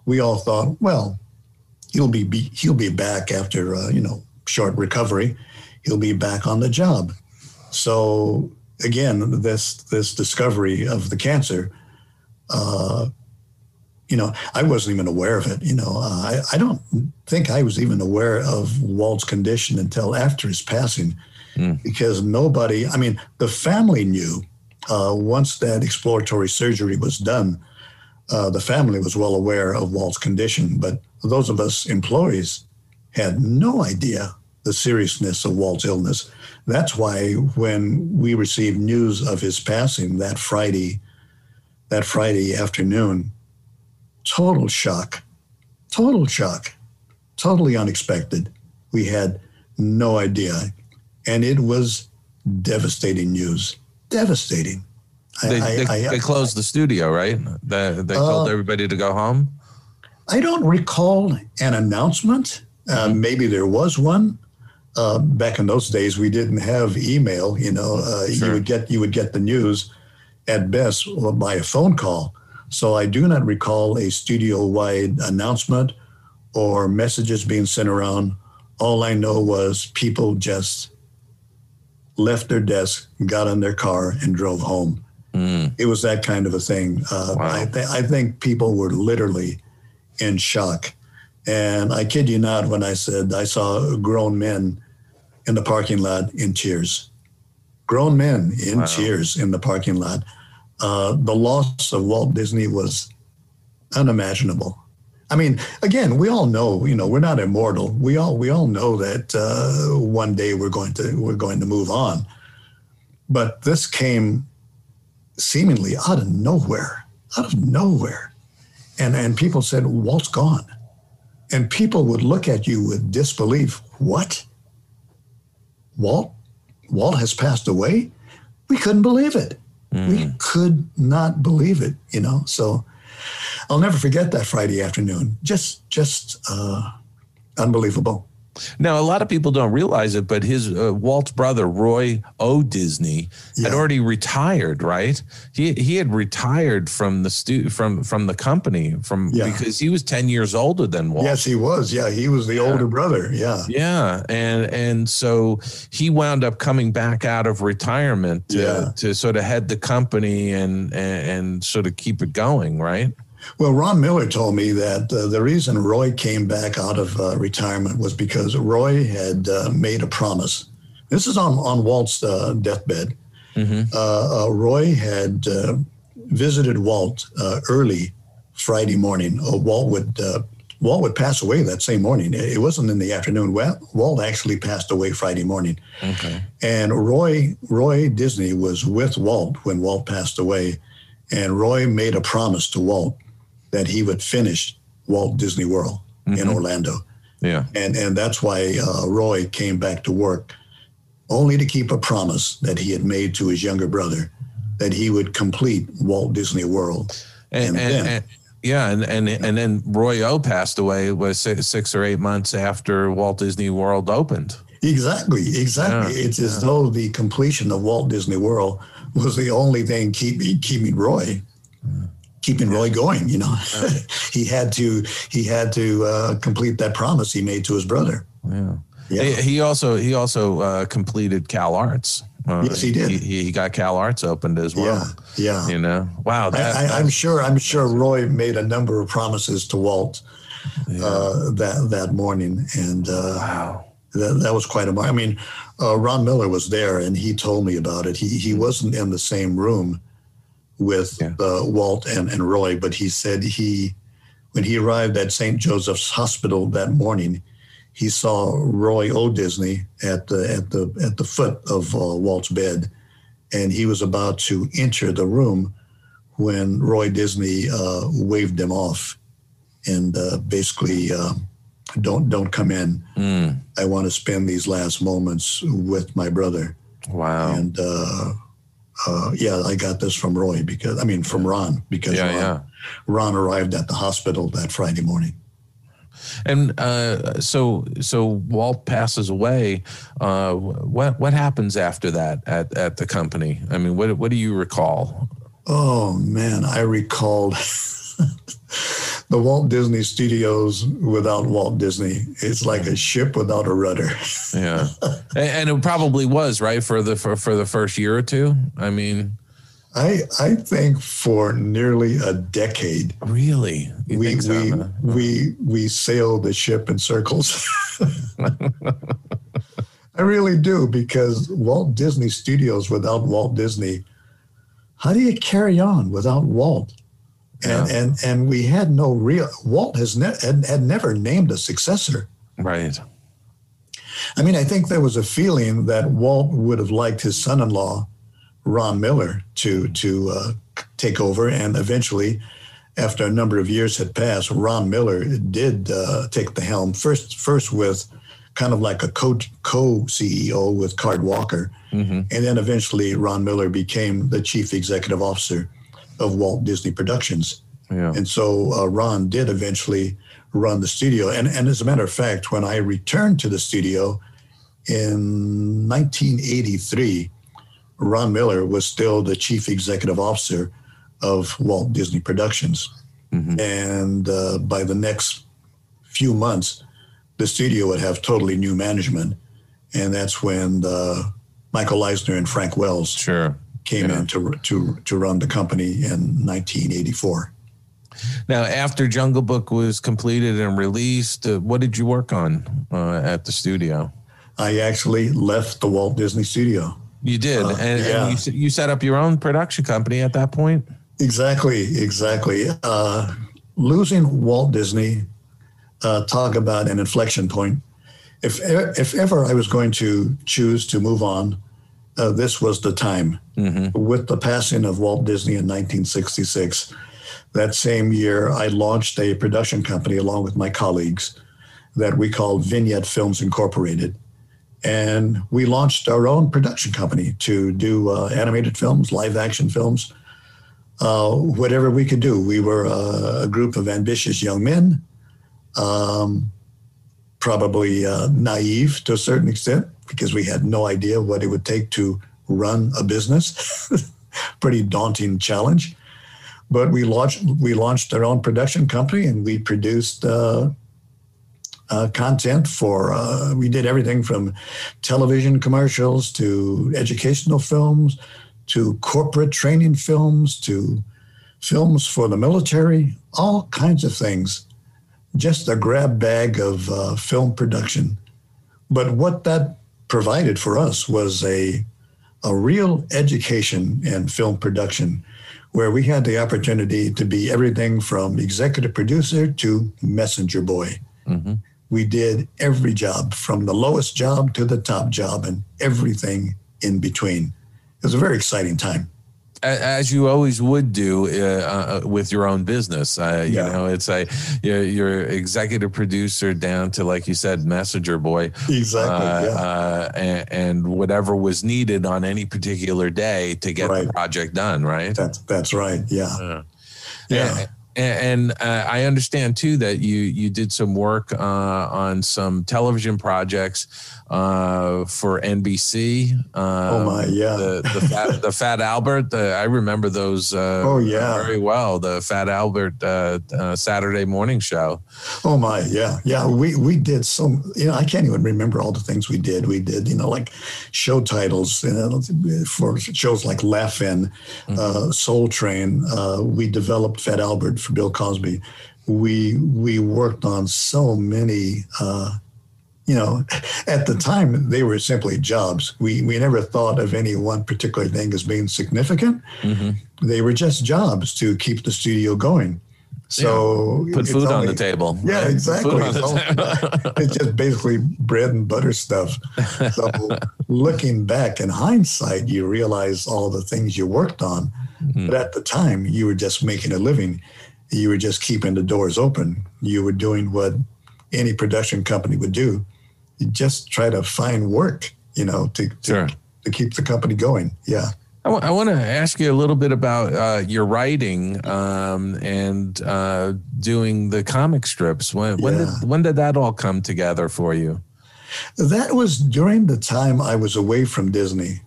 We all thought, well, he'll be, be he'll be back after uh, you know short recovery. He'll be back on the job. So again, this this discovery of the cancer, uh, you know, I wasn't even aware of it. You know, uh, I I don't think I was even aware of Walt's condition until after his passing, Mm. because nobody. I mean, the family knew uh, once that exploratory surgery was done. Uh, the family was well aware of Walt's condition, but those of us employees had no idea the seriousness of Walt's illness. That's why when we received news of his passing that Friday, that Friday afternoon, total shock, total shock, totally unexpected. We had no idea. And it was devastating news. Devastating. They, I- they, I- they closed the studio, right? They, they told Uh, everybody to go home. I don't recall an announcement. Uh, maybe there was one. Uh, back in those days, we didn't have email. You know, uh, you would get you would get the news at best by a phone call. So I do not recall a studio-wide announcement or messages being sent around. All I know was people just left their desk, got in their car, and drove home. Mm. It was that kind of a thing. Uh, Wow. I, th- I think people were literally in shock. And I kid you not when I said I saw grown men in the parking lot in tears. Grown men in Wow. tears in the parking lot. Uh, the loss of Walt Disney was unimaginable. I mean, again, we all know, you know, we're not immortal. We all we all know that uh, one day we're going to we're going to move on. But this came seemingly out of nowhere, out of nowhere. And, and people said, Walt's gone. And people would look at you with disbelief. What? Walt? Walt has passed away? We couldn't believe it. We could not believe it, you know? So I'll never forget that Friday afternoon. Just, just uh, unbelievable. Now, a lot of people don't realize it, but his uh, Walt's brother Roy O. Disney had already retired. Right? He he had retired from the stu- from from the company from Yeah. because he was ten years older than Walt. Yes, he was. Yeah, he was the older brother. Yeah. Yeah, and and so he wound up coming back out of retirement to, Yeah. to sort of head the company and, and and sort of keep it going, right? Well, Ron Miller told me that uh, the reason Roy came back out of uh, retirement was because Roy had uh, made a promise. This is on, on Walt's uh, deathbed. Mhm. Uh, uh, Roy had uh, visited Walt uh, early Friday morning. Uh, Walt would uh, Walt would pass away that same morning. It it wasn't in the afternoon. Well, Walt actually passed away Friday morning. Okay. And Roy Roy Disney was with Walt when Walt passed away, and Roy made a promise to Walt that he would finish Walt Disney World in Mhm. Orlando. Yeah. and and that's why uh, Roy came back to work, only to keep a promise that he had made to his younger brother that he would complete Walt Disney World. And, And and, then- and- yeah, and, and and then Roy O passed away was six, or eight months after Walt Disney World opened. Exactly, exactly. Yeah, it's as though the completion of Walt Disney World was the only thing keeping keeping Roy keeping Roy going. You know, he had to he had to uh, complete that promise he made to his brother. Yeah. Yeah. He, he also he also uh, completed Cal Arts. Uh, Yes, he did. He, he got Cal Arts opened as well. yeah, yeah. You know, wow. That, I, I, I'm sure. I'm sure Roy made a number of promises to Walt uh, that that morning, and uh, wow. that, that was quite a. I mean, uh, Ron Miller was there, and he told me about it. He he wasn't in the same room with Yeah. uh, Walt and, and Roy, but he said he when he arrived at St. Joseph's Hospital that morning, he saw Roy O. Disney at the at the at the foot of uh, Walt's bed, and he was about to enter the room when Roy Disney uh, waved him off, and uh, basically, uh, don't don't come in. Mm, I want to spend these last moments with my brother. wow. And uh, yeah, I got this from Roy because I mean from Ron because yeah, Ron, yeah. Ron arrived at the hospital that Friday morning. And uh, so so Walt passes away. Uh, what what happens after that at, at the company? I mean, what what do you recall? Oh man, I recalled the Walt Disney Studios without Walt Disney. It's like a ship without a rudder. Yeah, and, it probably was right for the for, for the first year or two. I mean, I I think for nearly a decade really, you we so, we, we we sailed the ship in circles. I really do because Walt Disney Studios without Walt Disney, how do you carry on without Walt? And Yeah. and and we had no real Walt has ne- had, had never named a successor. right. I mean, I think there was a feeling that Walt would have liked his son-in-law, Ron Miller, to to uh, take over, and eventually, after a number of years had passed, Ron Miller did uh, take the helm first. First with kind of like a co co CEO with Card Walker, hmm and then eventually Ron Miller became the chief executive officer of Walt Disney Productions. Yeah. And so uh, Ron did eventually run the studio. And, and as a matter of fact, when I returned to the studio in 1983, Ron Miller was still the chief executive officer of Walt Disney Productions. Mhm. And uh, by the next few months, the studio would have totally new management. And that's when uh, Michael Eisner and Frank Wells Sure. Came Yeah. in to, to, to run the company in 1984. Now, after Jungle Book was completed and released, uh, what did you work on uh, at the studio? I actually left the Walt Disney Studio. You did, Uh, and, yeah. and you, you set up your own production company at that point. Exactly, exactly. Uh, losing Walt Disney, uh, talk about an inflection point. If if ever I was going to choose to move on, uh, this was the time. hmm With the passing of Walt Disney in 1966, that same year I launched a production company along with my colleagues that we called Vignette Films Incorporated. And we launched our own production company to do uh, animated films, live action films, uh, whatever we could do. We were uh, a group of ambitious young men, um, probably uh, naive to a certain extent because we had no idea what it would take to run a business. Pretty daunting challenge. But we launched we launched our own production company and we produced uh, uh, content for. Uh, we did everything from television commercials to educational films to corporate training films to films for the military, all kinds of things. Just a grab bag of uh, film production. But what that provided for us was a, a real education in film production where we had the opportunity to be everything from executive producer to messenger boy. hmm We did every job from the lowest job to the top job and everything in between. It was a very exciting time. As you always would do uh, uh, with your own business. Uh, you Yeah. know, it's a you're, you're executive producer down to like you said, messenger boy, Exactly. uh, yeah. uh, and, and whatever was needed on any particular day to get Right. the project done. Right. That's that's right. Yeah. Yeah. Yeah. And, and uh, I understand too that you you did some work uh, on some television projects uh, for NBC. Uh, Oh, my, yeah. the the fat, the Fat Albert. The, I remember those. Uh, Oh, yeah. very well. The Fat Albert uh, uh, Saturday morning show. Oh my, yeah, yeah. We we did some. You know, I can't even remember all the things we did. We did, you know, like show titles you know, for shows like Laugh-In, uh, Soul Train. Uh, we developed Fat Albert for Bill Cosby. We we worked on so many. Uh, you know, at the time they were simply jobs. We we never thought of any one particular thing as being significant. They were just jobs to keep the studio going. So Put it's food on the table. yeah, right? Exactly. food on the It's, table. it's just basically bread and butter stuff. So looking back in hindsight, you realize all the things you worked on. Mm-hmm. But at the time, you were just making a living. You were just keeping the doors open. You were doing what any production company would do. You just try to find work, you know, to, to, Sure. to keep the company going. Yeah. I want to ask you a little bit about uh, your writing um, and uh, doing the comic strips. When when Yeah. did when did that all come together for you? That was during the time I was away from Disney.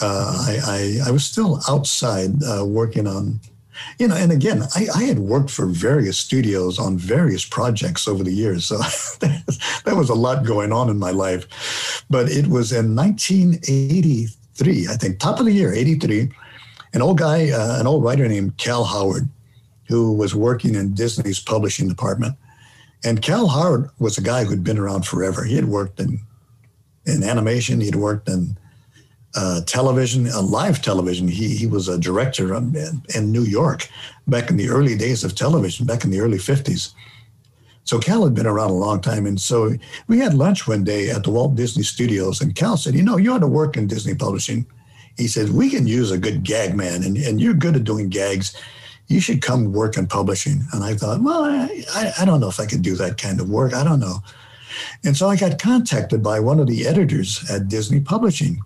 Uh, I, I I was still outside uh, working on, you know, and again, I, I had worked for various studios on various projects over the years, so there was a lot going on in my life. But it was in 1983, I think, top of the year, 83. An old guy, uh, an old writer named Cal Howard, who was working in Disney's publishing department. And Cal Howard was a guy who'd been around forever. He had worked in in animation. He'd worked in uh, television, uh, live television. He he was a director in, in New York back in the early days of television, back in the early fifties. So Cal had been around a long time, and so we had lunch one day at the Walt Disney Studios, and Cal said, "You know, you ought to work in Disney Publishing." He said, "We can use a good gag man, and, and you're good at doing gags. You should come work in publishing." And I thought, well, I, I, I don't know if I could do that kind of work. I don't know. And so I got contacted by one of the editors at Disney Publishing,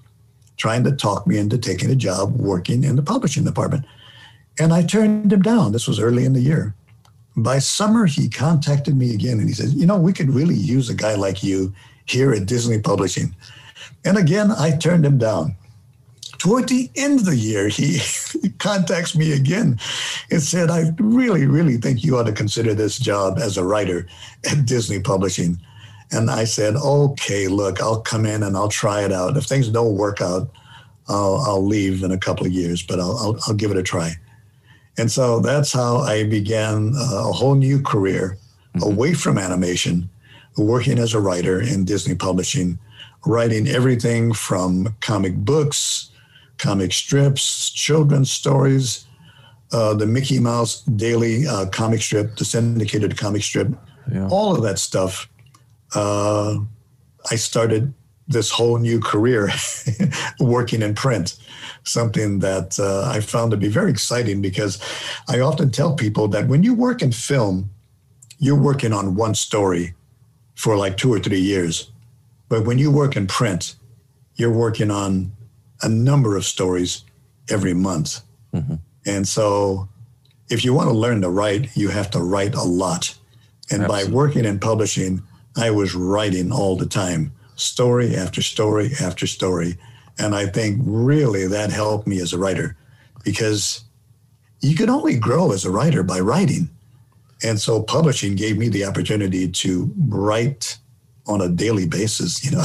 trying to talk me into taking a job working in the publishing department. And I turned him down. This was early in the year. By summer, he contacted me again and he said, You know, we could really use a guy like you here at Disney Publishing. And again, I turned him down. Toward the end of the year, he contacts me again and said, I really, really think you ought to consider this job as a writer at Disney Publishing. And I said, okay, look, I'll come in and I'll try it out. If things don't work out, I'll, I'll leave in a couple of years, but I'll, I'll, I'll give it a try. And so that's how I began uh, a whole new career away from animation, working as a writer in Disney Publishing, writing everything from comic books, comic strips, children's stories, uh, the Mickey Mouse daily uh, comic strip, the syndicated comic strip, Yeah. all of that stuff. Uh, I started this whole new career working in print, something that uh, I found to be very exciting because I often tell people that when you work in film, you're working on one story for like two or three years. But when you work in print, you're working on a number of stories every month. And so if you want to learn to write, you have to write a lot. And by working in publishing, I was writing all the time, story after story after story. And I think really that helped me as a writer because you can only grow as a writer by writing. And so publishing gave me the opportunity to write on a daily basis. You know,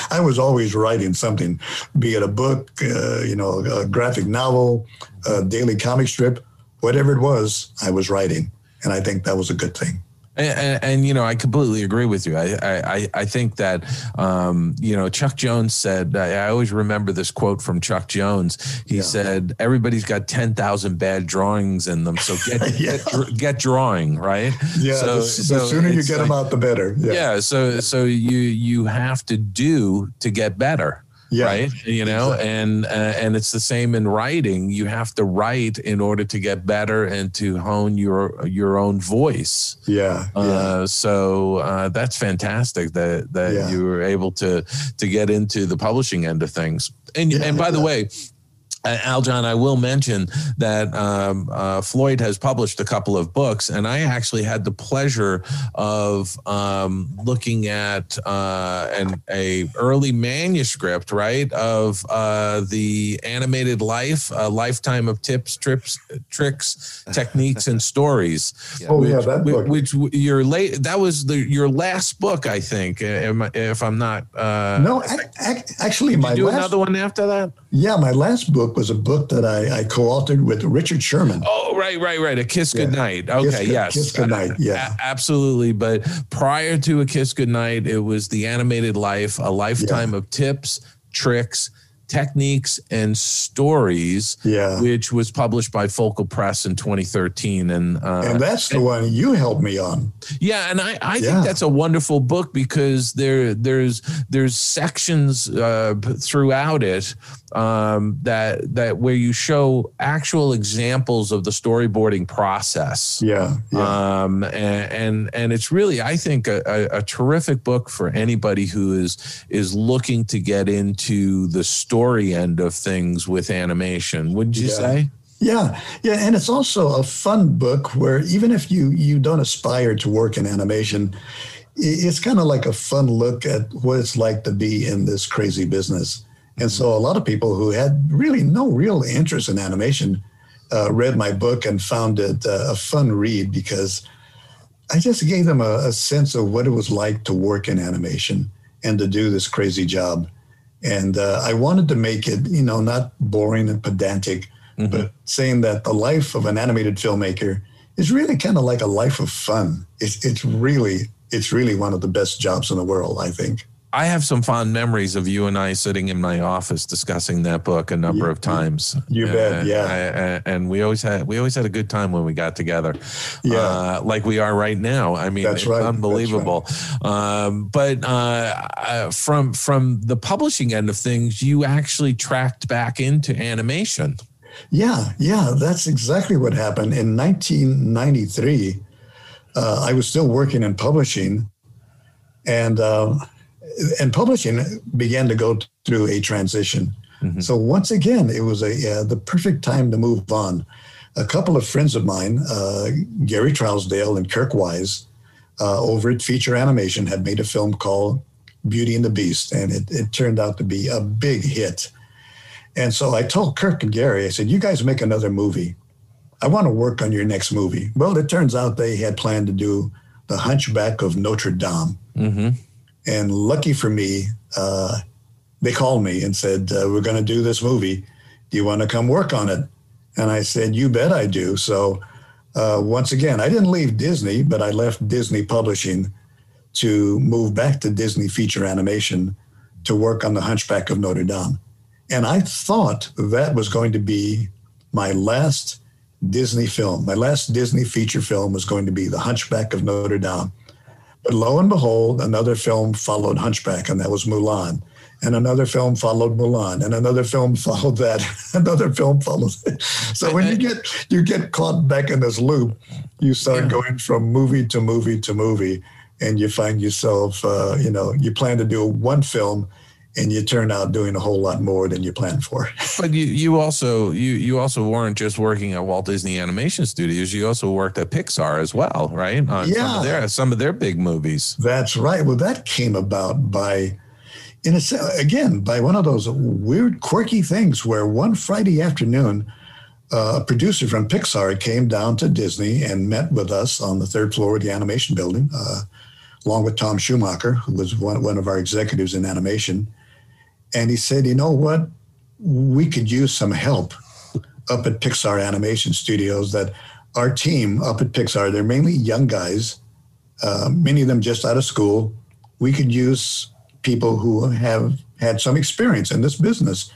I was always writing something, be it a book, uh, you know, a graphic novel, a daily comic strip, whatever it was, I was writing. And I think that was a good thing. And, and, and, you know, I completely agree with you. I I, I think that um, you know Chuck Jones said. I, I always remember this quote from Chuck Jones. He Yeah. said, "Everybody's got ten thousand bad drawings in them, so get Yeah. get, dr- get drawing right." Yeah, So- the, so the sooner you get them out, the better. Yeah. So so you you have to do to get better. Yeah. right you know and uh, and it's the same in writing you have to write in order to get better and to hone your your own voice Yeah. yeah. uh, so uh, that's fantastic that that Yeah. you were able to to get into the publishing end of things and Yeah, and by the way uh, Aljon, I will mention that um, uh, Floyd has published a couple of books, and I actually had the pleasure of um, looking at uh, an a early manuscript, right, of uh, the animated life, a lifetime of tips, trips, tricks, techniques, and stories. oh, yeah, that book. which your late that was the your last book, I think, uh, am I- if I'm not. Uh, no, ac- ac- actually, did my you do last another one after that? yeah, my last book was a book that I, I co-authored with Richard Sherman. Oh, right, right, right. A kiss Yeah. goodnight. Okay, Kiss Good- yes. Kiss Goodnight, uh, yeah. A- absolutely. But prior to a kiss goodnight, it was the animated life, a lifetime of tips, tricks, techniques, and stories, Yeah. which was published by Focal Press in 2013. And, uh, and that's the one you helped me on. yeah, and I, I Yeah. think that's a wonderful book because there there's there's sections uh, throughout it um, that that where you show actual examples of the storyboarding process. Yeah. Yeah. Um, and, and and it's really I think a, a, a terrific book for anybody who is is looking to get into the story end of things with animation. Wouldn't you Yeah. say? Yeah, yeah, and it's also a fun book where even if you you don't aspire to work in animation, it's kind of like a fun look at what it's like to be in this crazy business. And so a lot of people who had really no real interest in animation uh, read my book and found it uh, a fun read because I just gave them a, a sense of what it was like to work in animation and to do this crazy job. And uh, I wanted to make it, you know, not boring and pedantic, but saying that the life of an animated filmmaker is really kind of like a life of fun. It's, it's really, it's really one of the best jobs in the world, I think. I have some fond memories of you and I sitting in my office discussing that book a number You- of times. you bet, yeah. I- and we always had we always had a good time when we got together. Yeah. uh, like we are right now. I mean, That's it's right, unbelievable. Um, but uh, uh, from from the publishing end of things, you actually tracked back into animation. Yeah, yeah, that's exactly what happened. In 1993, uh, I was still working in publishing, and uh, and publishing began to go through a transition. So once again, it was a uh, the perfect time to move on. A couple of friends of mine, uh, Gary Trousdale and Kirk Wise, uh, over at Feature Animation, had made a film called Beauty and the Beast, and it, it turned out to be a big hit. And so I told Kirk and Gary, I said, you guys make another movie. I want to work on your next movie. Well, it turns out they had planned to do The Hunchback of Notre Dame. Mm-hmm. And lucky for me, uh, they called me and said, uh, We're going to do this movie. Do you want to come work on it? And I said, You bet I do. So uh, once again, I didn't leave Disney, but I left Disney Publishing to move back to Disney Feature Animation to work on The Hunchback of Notre Dame. And I thought that was going to be my last Disney film. My last Disney feature film was going to be The Hunchback of Notre Dame. But lo and behold, another film followed Hunchback, and that was Mulan. And another film followed Mulan, and another film followed that. another film followed. so when you get you get caught back in this loop, you start going from movie to movie to movie, and you find yourself, uh, you know, you plan to do one film, and you turn out doing a whole lot more than you planned for. But you, you also you you also weren't just working at Walt Disney Animation Studios. You also worked at Pixar as well, right? On some Yeah. of their some of their big movies. That's right. Well, that came about by, in a again, by one of those weird, quirky things where one Friday afternoon, uh, a producer from Pixar came down to Disney and met with us on the third floor of the animation building, uh, along with Tom Schumacher, who was one, one of our executives in animation. And he said, You know what? We could use some help up at Pixar Animation Studios. That our team up at Pixar, they're mainly young guys uh, many of them just out of school. We could use people who have had some experience in this business.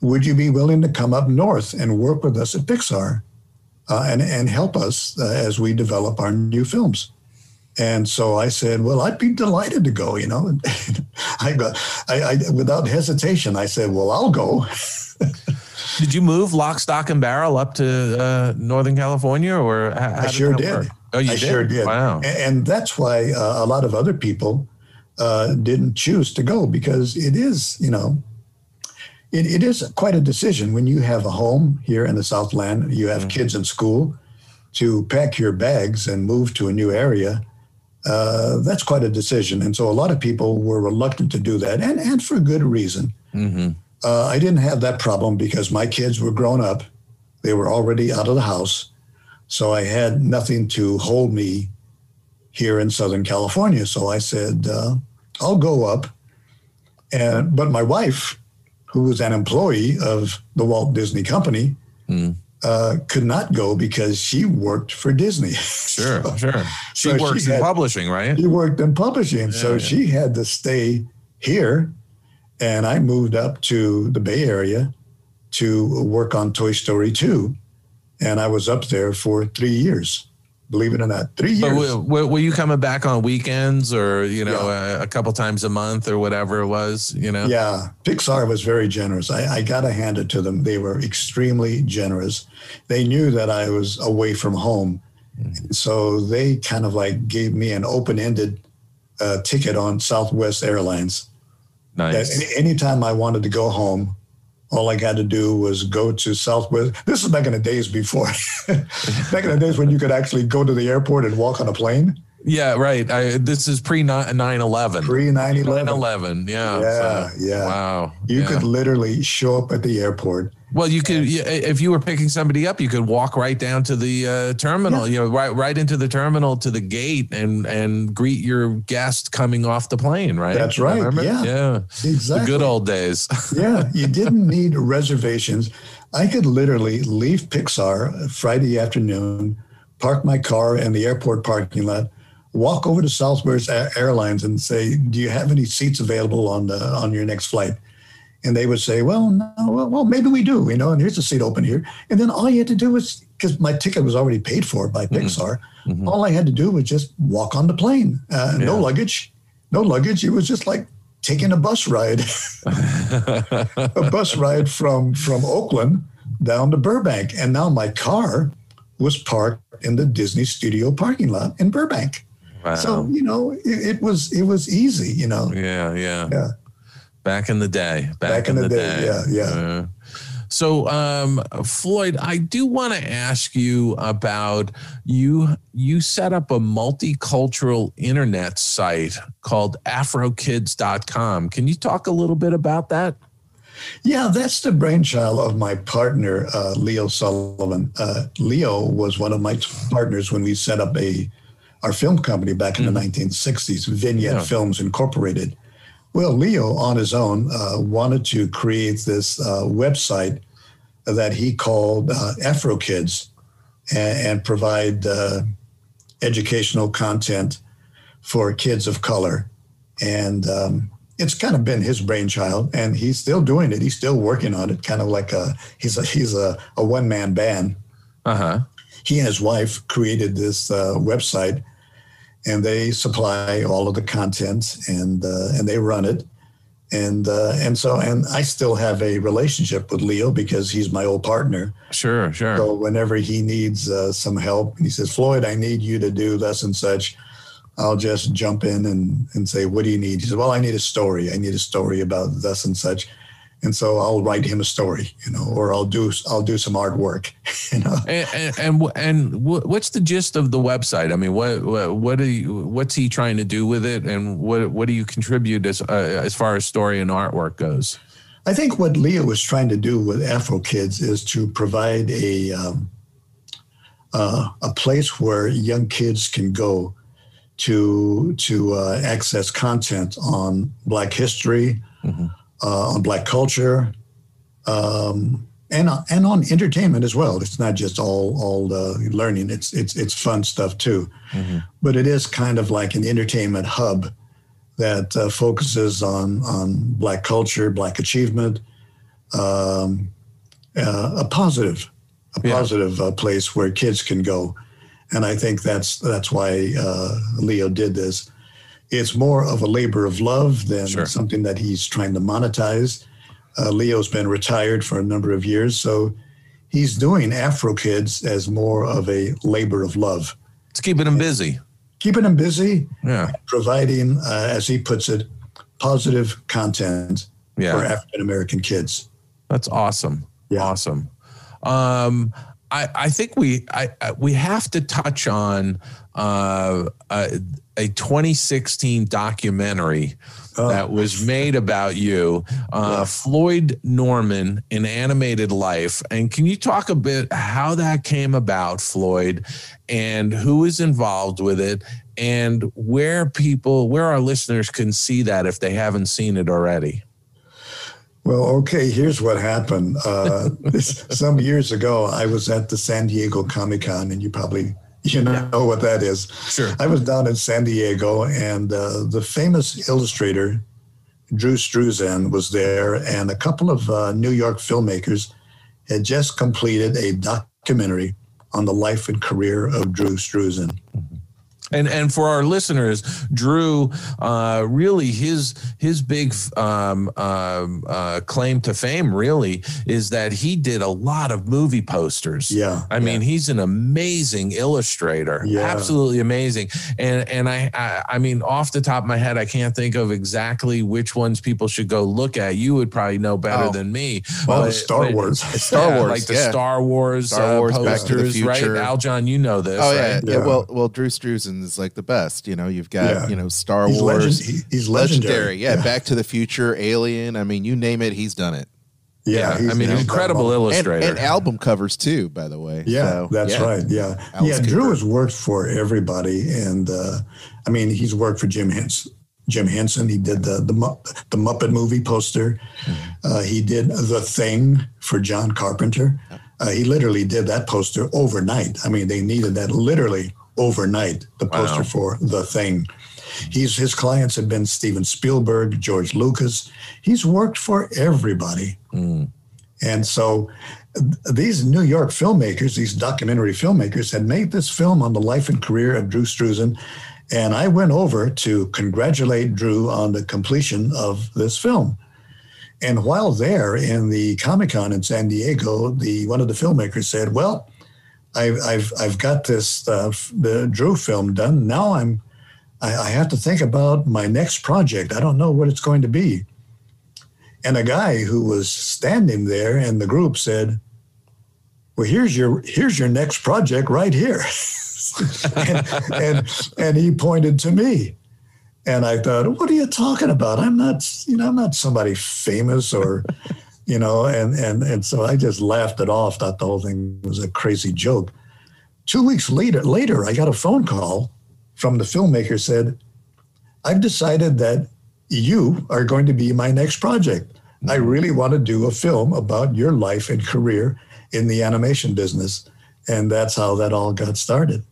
Would you be willing to come up north and work with us at Pixar uh, and, and help us uh, as we develop our new films? And so I said, "Well, I'd be delighted to go." You know, I got, I, I without hesitation, I said, "Well, I'll go." Did you move lock, stock, and barrel up to uh, Northern California, or how, how I sure did. work? Oh, you I did. sure did. Wow. And, and that's why uh, a lot of other people uh, didn't choose to go because it is, you know, it, it is quite a decision when you have a home here in the Southland, you have kids in school, to pack your bags and move to a new area. Uh, that's quite a decision. And so a lot of people were reluctant to do that, and, and for good reason. hmm Uh, I didn't have that problem because my kids were grown up. They were already out of the house. So I had nothing to hold me here in Southern California. So I said, uh, I'll go up. And but my wife, who was an employee of the Walt Disney Company, Mm. Uh, could not go because she worked for Disney. Sure, So sure. She so she works in had- publishing, right? she worked in publishing. Yeah, so yeah. she had to stay here. And I moved up to the Bay Area to work on Toy Story 2. And I was up there for three years, believe it or not. Three years. were, were were you coming back on weekends, or you know, a, a couple times a month, or whatever it was? You know. Yeah, Pixar was very generous. I, I got to hand it to them. They were extremely generous. They knew that I was away from home. So they kind of like gave me an open ended uh, ticket on Southwest Airlines. that Nice. any, anytime I wanted to go home, all I had to do was go to Southwest. This is back in the days before, back in the days when you could actually go to the airport and walk on a plane. Yeah, right. I, this is pre 9 11. Pre 9 11. 11. Yeah. Yeah, so- yeah. Wow. You yeah. could literally show up at the airport. Well, you could yeah, if you were picking somebody up, you could walk right down to the uh, terminal. You know, right right into the terminal to the gate and and greet your guest coming off the plane. Right. That's right, Remember? yeah. Yeah. The good old days. yeah, you didn't need reservations. I could literally leave Pixar Friday afternoon, park my car in the airport parking lot, walk over to Southwest Airlines and say, "Do you have any seats available on the on your next flight?" And they would say, "Well, no, well, well, maybe we do, you know, and here's a seat open here." And then all you had to do was because my ticket was already paid for by Pixar, Mhm. all I had to do was just walk on the plane. Uh, No luggage, no luggage. It was just like taking a bus ride a bus ride from from Oakland down to Burbank, and now my car was parked in the Disney Studio parking lot in Burbank. wow. So you know, it, it was it was easy. You know, yeah, yeah. Yeah. Back in the day. Back, Back in, in the, the day. day, yeah, yeah. Uh, so, um, Floyd, I do want to ask you about you. You set up a multicultural internet site called AfroKids.com. Can you talk a little bit about that? yeah, that's the brainchild of my partner uh, Leo Sullivan. Uh, Leo was one of my partners when we set up a our film company back in the 1960s, Vignette Yeah. Films Incorporated. Well, Leo, on his own, uh, wanted to create this uh, website that he called uh, Afro Kids and, and provide uh, educational content for kids of color. And um, it's kind of been his brainchild, and he's still doing it. He's still working on it, kind of like a he's a he's a, a one man band Uh huh. he and his wife created this uh, website and they supply all of the content and uh, and they run it and uh, and so and I still have a relationship with Leo because he's my old partner. Sure, sure. So whenever he needs uh, some help, and he says, "Floyd, I need you to do this and such," I'll just jump in and and say, "What do you need?" He says, "Well, I need a story. I need a story about this and such." And so I'll write him a story, you know, or I'll do I'll do some artwork, you know. and and and, and what's the gist of the website? I mean, what what what are you, what's he trying to do with it, and what what do you contribute as uh, as far as story and artwork goes? I think what Leo was trying to do with Afro Kids is to provide a um, uh, a place where young kids can go to to uh, access content on Black history, Mhm. Uh, on Black culture, um, and and on entertainment as well. It's not just all all uh, learning. It's it's it's fun stuff too. Mhm. But it is kind of like an entertainment hub that uh, focuses on on Black culture, Black achievement, um, uh, a positive, a Yeah. positive uh, place where kids can go and I think that's that's why uh, Leo did this. It's more of a labor of love than Sure. something that he's trying to monetize. Uh, Leo's been retired for a number of years, so he's doing Afro Kids as more of a labor of love, It's keeping him busy. keeping him busy, Yeah. providing, uh, as he puts it, positive content for African American kids. That's awesome. Yeah. Awesome. Um, I, I think we I, I we have to touch on uh, a, a 2016 documentary Oh. that was made about you, uh, Floyd Norman An Animated Life. And can you talk a bit how that came about, Floyd, and who is involved with it, and where people, where our listeners can see that if they haven't seen it already? Well, okay, here's what happened. Uh, this, some years ago, I was at the San Diego Comic Con, and you probably you know what that is. Sure. I was down in San Diego, and uh, the famous illustrator Drew Struzan was there, and a couple of uh, New York filmmakers had just completed a documentary on the life and career of Drew Struzan. And and for our listeners, Drew, uh, really his his big um, um, uh, claim to fame really is that he did a lot of movie posters. Yeah, I mean he's an amazing illustrator, Yeah. absolutely amazing. And and I, I I mean off the top of my head, I can't think of exactly which ones people should go look at. You would probably know better Oh. than me. Well, But- Star but- Wars. Star yeah, Wars, like the yeah. Star Wars, Star uh, Wars, Back to the posters, right? Al Aljon, you know this. Oh yeah, right? yeah. Yeah. Well, well, Drew Struzan is like the best. You know, you've got Yeah. you know Star He's, Wars, legend, he- he's legendary. Yeah, Back to the Future, Alien. I mean, you name it, he's done it. Yeah, he's- I mean, he's incredible done well. And, illustrator. and album covers too, by the way. Yeah, So, that's yeah. right. Yeah, Alice yeah. Drew has worked for everybody, and uh, I mean, he's worked for Jim Henson. Jim Henson. He did the the, the Muppet movie poster. Uh, he did the Thing for John Carpenter. Uh, he literally did that poster overnight. I mean, they needed that literally overnight. The poster Wow. for the Thing. He's his clients have been Steven Spielberg, George Lucas. He's worked for everybody. Hmm. And so these New York filmmakers, these documentary filmmakers, had made this film on the life and career of Drew Struzan. And I went over to congratulate Drew on the completion of this film. And while there in the Comic Con in San Diego, the one of the filmmakers said, "Well, I've I've, I've got this uh, the Drew film done. Now I'm I, I have to think about my next project. I don't know what it's going to be." And a guy who was standing there in the group said, "Well, here's your here's your next project right here," and, and and he pointed to me, and I thought, "What are you talking about? I'm not you know I'm not somebody famous or." You know, and and and so I just laughed it off. Thought the whole thing was a crazy joke. Two weeks later, later I got a phone call from the filmmaker. Said, "I've decided that you are going to be my next project. I mm-hmm. really want to do a film about your life and career in the animation business. And that's how that all got started.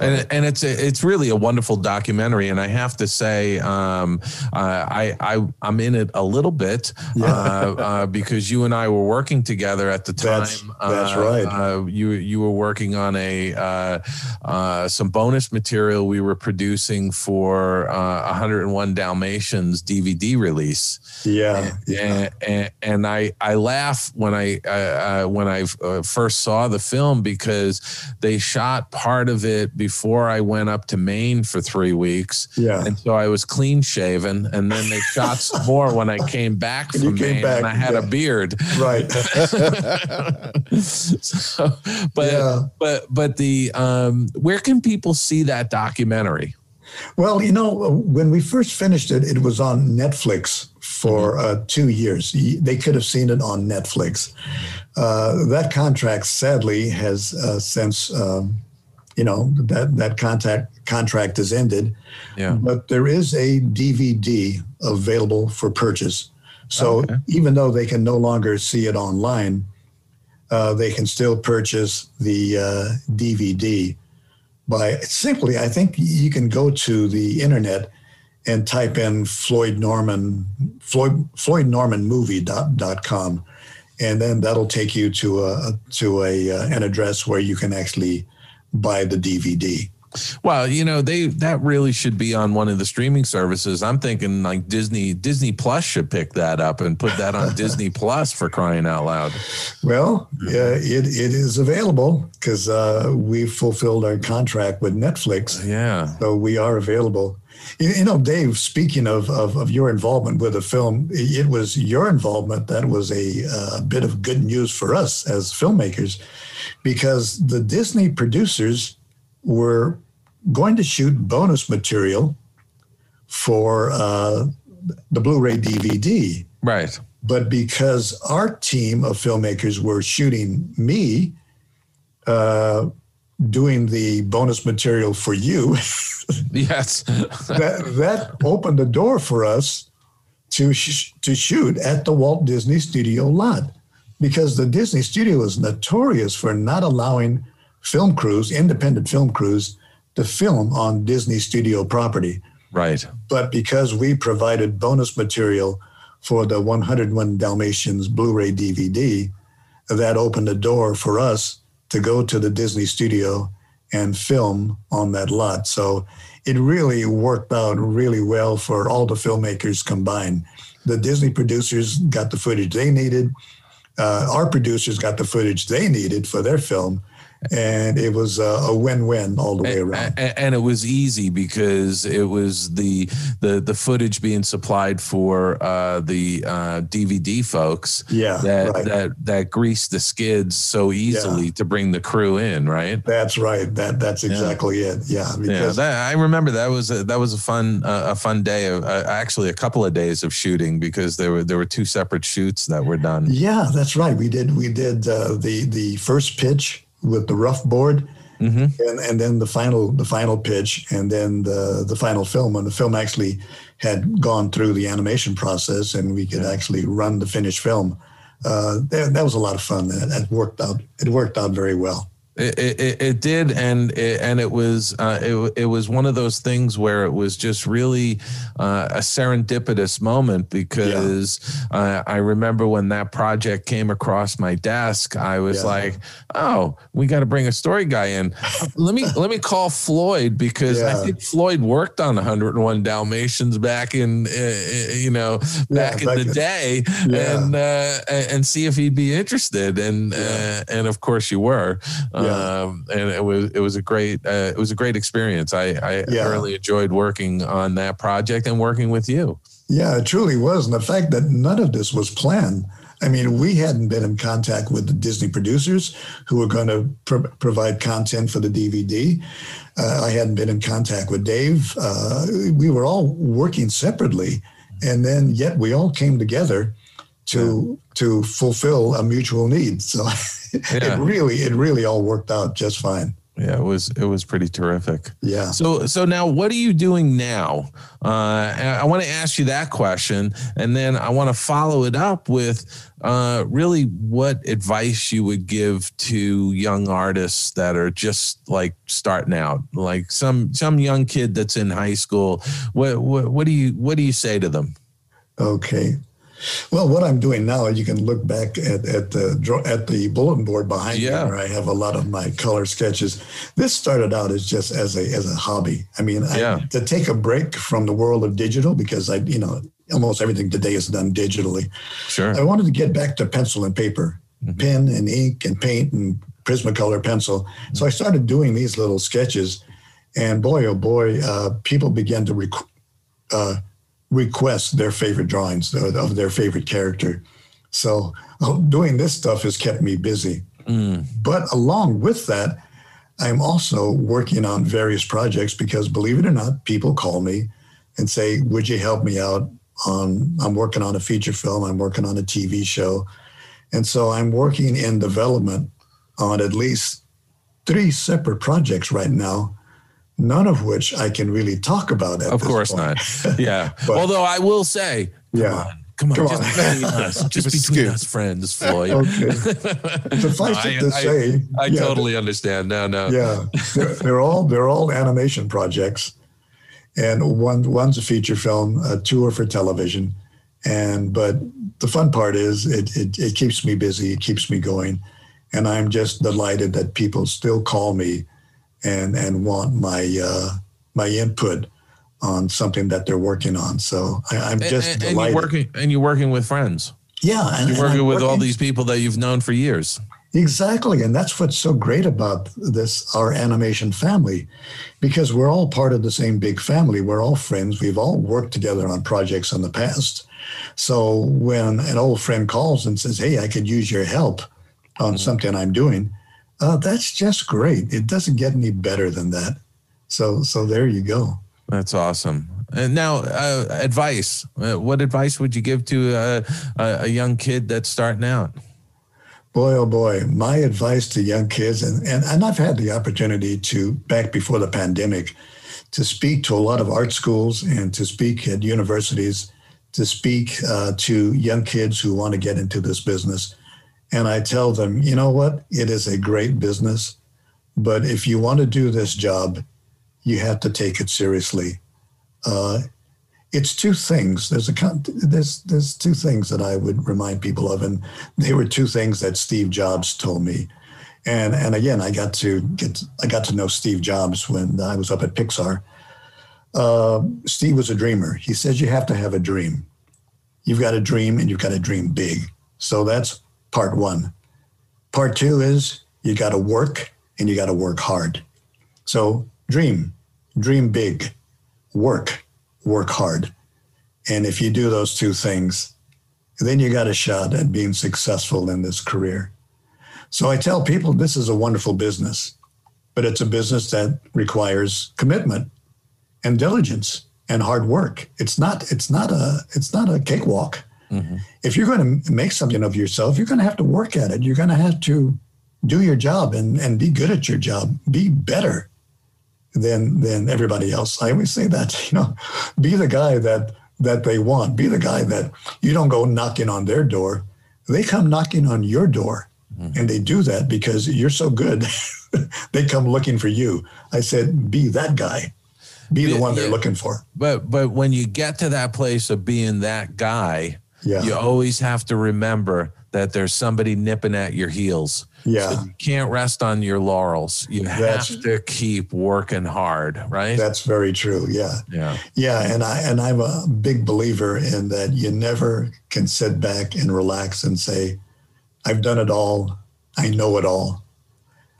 And and it's a, it's really a wonderful documentary and i have to say um uh, i i i'm in it a little bit uh, uh because you and i were working together at the time That's- that's Uh, right. uh, you you were working on a uh uh some bonus material we were producing for uh 101 dalmatians dvd release Yeah. and, and, and I I laugh when I when I uh, first saw the film because they shot part of it before I went up to Maine for three weeks, Yeah. and so I was clean shaven, and then they shot some more when I came back from came Maine, back, and I had a beard. Right. so, but Yeah. but but the um, where can people see that documentary? Well, you know, when we first finished it, it was on Netflix for uh, two years. They could have seen it on Netflix. Uh, that contract, sadly, has uh, since, um, you know, that that contact contract is ended. Yeah. But there is a DVD available for purchase. So Okay. even though they can no longer see it online, uh, they can still purchase the uh, DVD by simply, I think you can go to the internet and type in Floyd Norman, Floyd, Floyd Norman movie dot, dot com. And then that'll take you to a, to a, uh, an address where you can actually buy the DVD. Well, you know, they that really should be on one of the streaming services. I'm thinking like Disney Disney Plus should pick that up and put that on Disney Plus for crying out loud. Well, uh, it, it is available because uh, we fulfilled our contract with Netflix. Yeah. So we are available. You, you know, Dave, speaking of, of, of, your involvement with the film, it was your involvement that was a uh, bit of good news for us as filmmakers because the Disney producers were going to shoot bonus material for uh, the Blu-ray DVD. Right. But because our team of filmmakers were shooting me, uh, doing the bonus material for you, yes, that that opened the door for us to sh- to shoot at the Walt Disney Studio lot, because the Disney Studio is notorious for not allowing film crews, independent film crews, to film on Disney studio property. Right. But because we provided bonus material for the 101 Dalmatians Blu ray DVD, that opened a door for us to go to the Disney studio and film on that lot. So it really worked out really well for all the filmmakers combined. The Disney producers got the footage they needed. Uh, our producers got the footage they needed for their film and it was a, win-win all the way around. And, and, it was easy because it was the the the footage being supplied for uh, the uh, DVD folks. Yeah, that right. that that greased the skids so easily yeah. to bring the crew in. Right. That's right. That that's exactly yeah. it. Yeah. yeah. That, I remember that was a, that was a fun uh, a fun day of uh, actually a couple of days of shooting because there were there were two separate shoots that were done. Yeah, that's right. We did we did uh, the the first pitch with the rough board, mm-hmm. and and then the final the final pitch, and then the the final film. When the film actually had gone through the animation process, and we could yeah. actually run the finished film. Uh, that, that was a lot of fun. It, it worked out. It worked out very well. It, it, it, did, and it, and it was uh, it, it was one of those things where it was just really uh, a serendipitous moment because yeah. uh, I remember when that project came across my desk, I was yeah. like, "Oh, we got to bring a story guy in. let me let me call Floyd because yeah. I think Floyd worked on 101 Dalmatians back in uh, uh, you know back in the day, and uh, and see if he'd be interested. And and of course you were." Um, and it was it was a great uh, it was a great experience. I, I yeah. really enjoyed working on that project and working with you. Yeah, it truly was. And the fact that none of this was planned. I mean, we hadn't been in contact with the Disney producers who were going to pro- provide content for the DVD. Uh, I hadn't been in contact with Dave. Uh, we were all working separately, and then yet we all came together to yeah. to fulfill a mutual need. So yeah. it really it really all worked out just fine. Yeah, it was it was pretty terrific. Yeah. So so now what are you doing now? Uh, I want to ask you that question, and then I want to follow it up with uh, really what advice you would give to young artists that are just like starting out, like some some young kid that's in high school. What what, what do you what do you say to them? Okay. Well, what I'm doing now, you can look back at, at the at the bulletin board behind yeah. me, where I have a lot of my color sketches. This started out as just as a as a hobby. I mean, yeah. I, to take a break from the world of digital because I, you know, almost everything today is done digitally. Sure. I wanted to get back to pencil and paper, mm-hmm. pen and ink and paint and Prismacolor pencil. Mm-hmm. So I started doing these little sketches, and boy, oh boy, uh, people began to rec- uh, request their favorite drawings of their favorite character. So oh, doing this stuff has kept me busy. Mm. But along with that, I'm also working on various projects because believe it or not, people call me and say, Would you help me out on I'm working on a feature film, I'm working on a TV show. And so I'm working in development on at least three separate projects right now none of which I can really talk about. At of course point. not. Yeah. but, Although I will say, yeah. On. Come on, come just on. between us, just between us friends, Floyd. Okay. Suffice no, it to I, say, I, I yeah, totally understand. No, no. Yeah, they're, they're, all they're all animation projects, and one one's a feature film, a tour for television, and but the fun part is it, it it keeps me busy, it keeps me going, and I'm just delighted that people still call me and and want my uh, my input on something that they're working on. So I, am just and, and, delighted. you're working and you're working with friends. Yeah, and, you're working with working, all these people that you've known for years. Exactly, and that's what's so great about this our animation family, because we're all part of the same big family. We're all friends. We've all worked together on projects in the past. So when an old friend calls and says, "Hey, I could use your help on mm-hmm. something I'm doing," uh, that's just great. It doesn't get any better than that. So so there you go. That's awesome. And now, uh, advice. Uh, what advice would you give to uh, a young kid that's starting out? Boy, oh boy, my advice to young kids, and, and, and I've had the opportunity to, back before the pandemic, to speak to a lot of art schools and to speak at universities, to speak uh, to young kids who want to get into this business. And I tell them, you know what? It is a great business. But if you want to do this job, you have to take it seriously. Uh, it's two things. There's a there's there's two things that I would remind people of, and they were two things that Steve Jobs told me. And and again, I got to get I got to know Steve Jobs when I was up at Pixar. Uh, Steve was a dreamer. He says you have to have a dream. You've got a dream, and you've got to dream big. So that's part one. Part two is you got to work, and you got to work hard. So dream, dream big, work, work hard. And if you do those two things, then you got a shot at being successful in this career. So I tell people this is a wonderful business, but it's a business that requires commitment and diligence and hard work. It's not it's not a it's not a cakewalk. Mm-hmm. If you're going to make something of yourself, you're going to have to work at it. You're going to have to do your job and, and be good at your job, be better than than everybody else. I always say that, you know, be the guy that that they want. Be the guy that you don't go knocking on their door. They come knocking on your door. Mm-hmm. And they do that because you're so good. they come looking for you. I said, be that guy. Be the one they're looking for. But but when you get to that place of being that guy, yeah. you always have to remember that there's somebody nipping at your heels yeah. So you can't rest on your laurels. You that's, have to keep working hard, right? That's very true. Yeah. Yeah. Yeah. And I and I'm a big believer in that you never can sit back and relax and say, I've done it all. I know it all.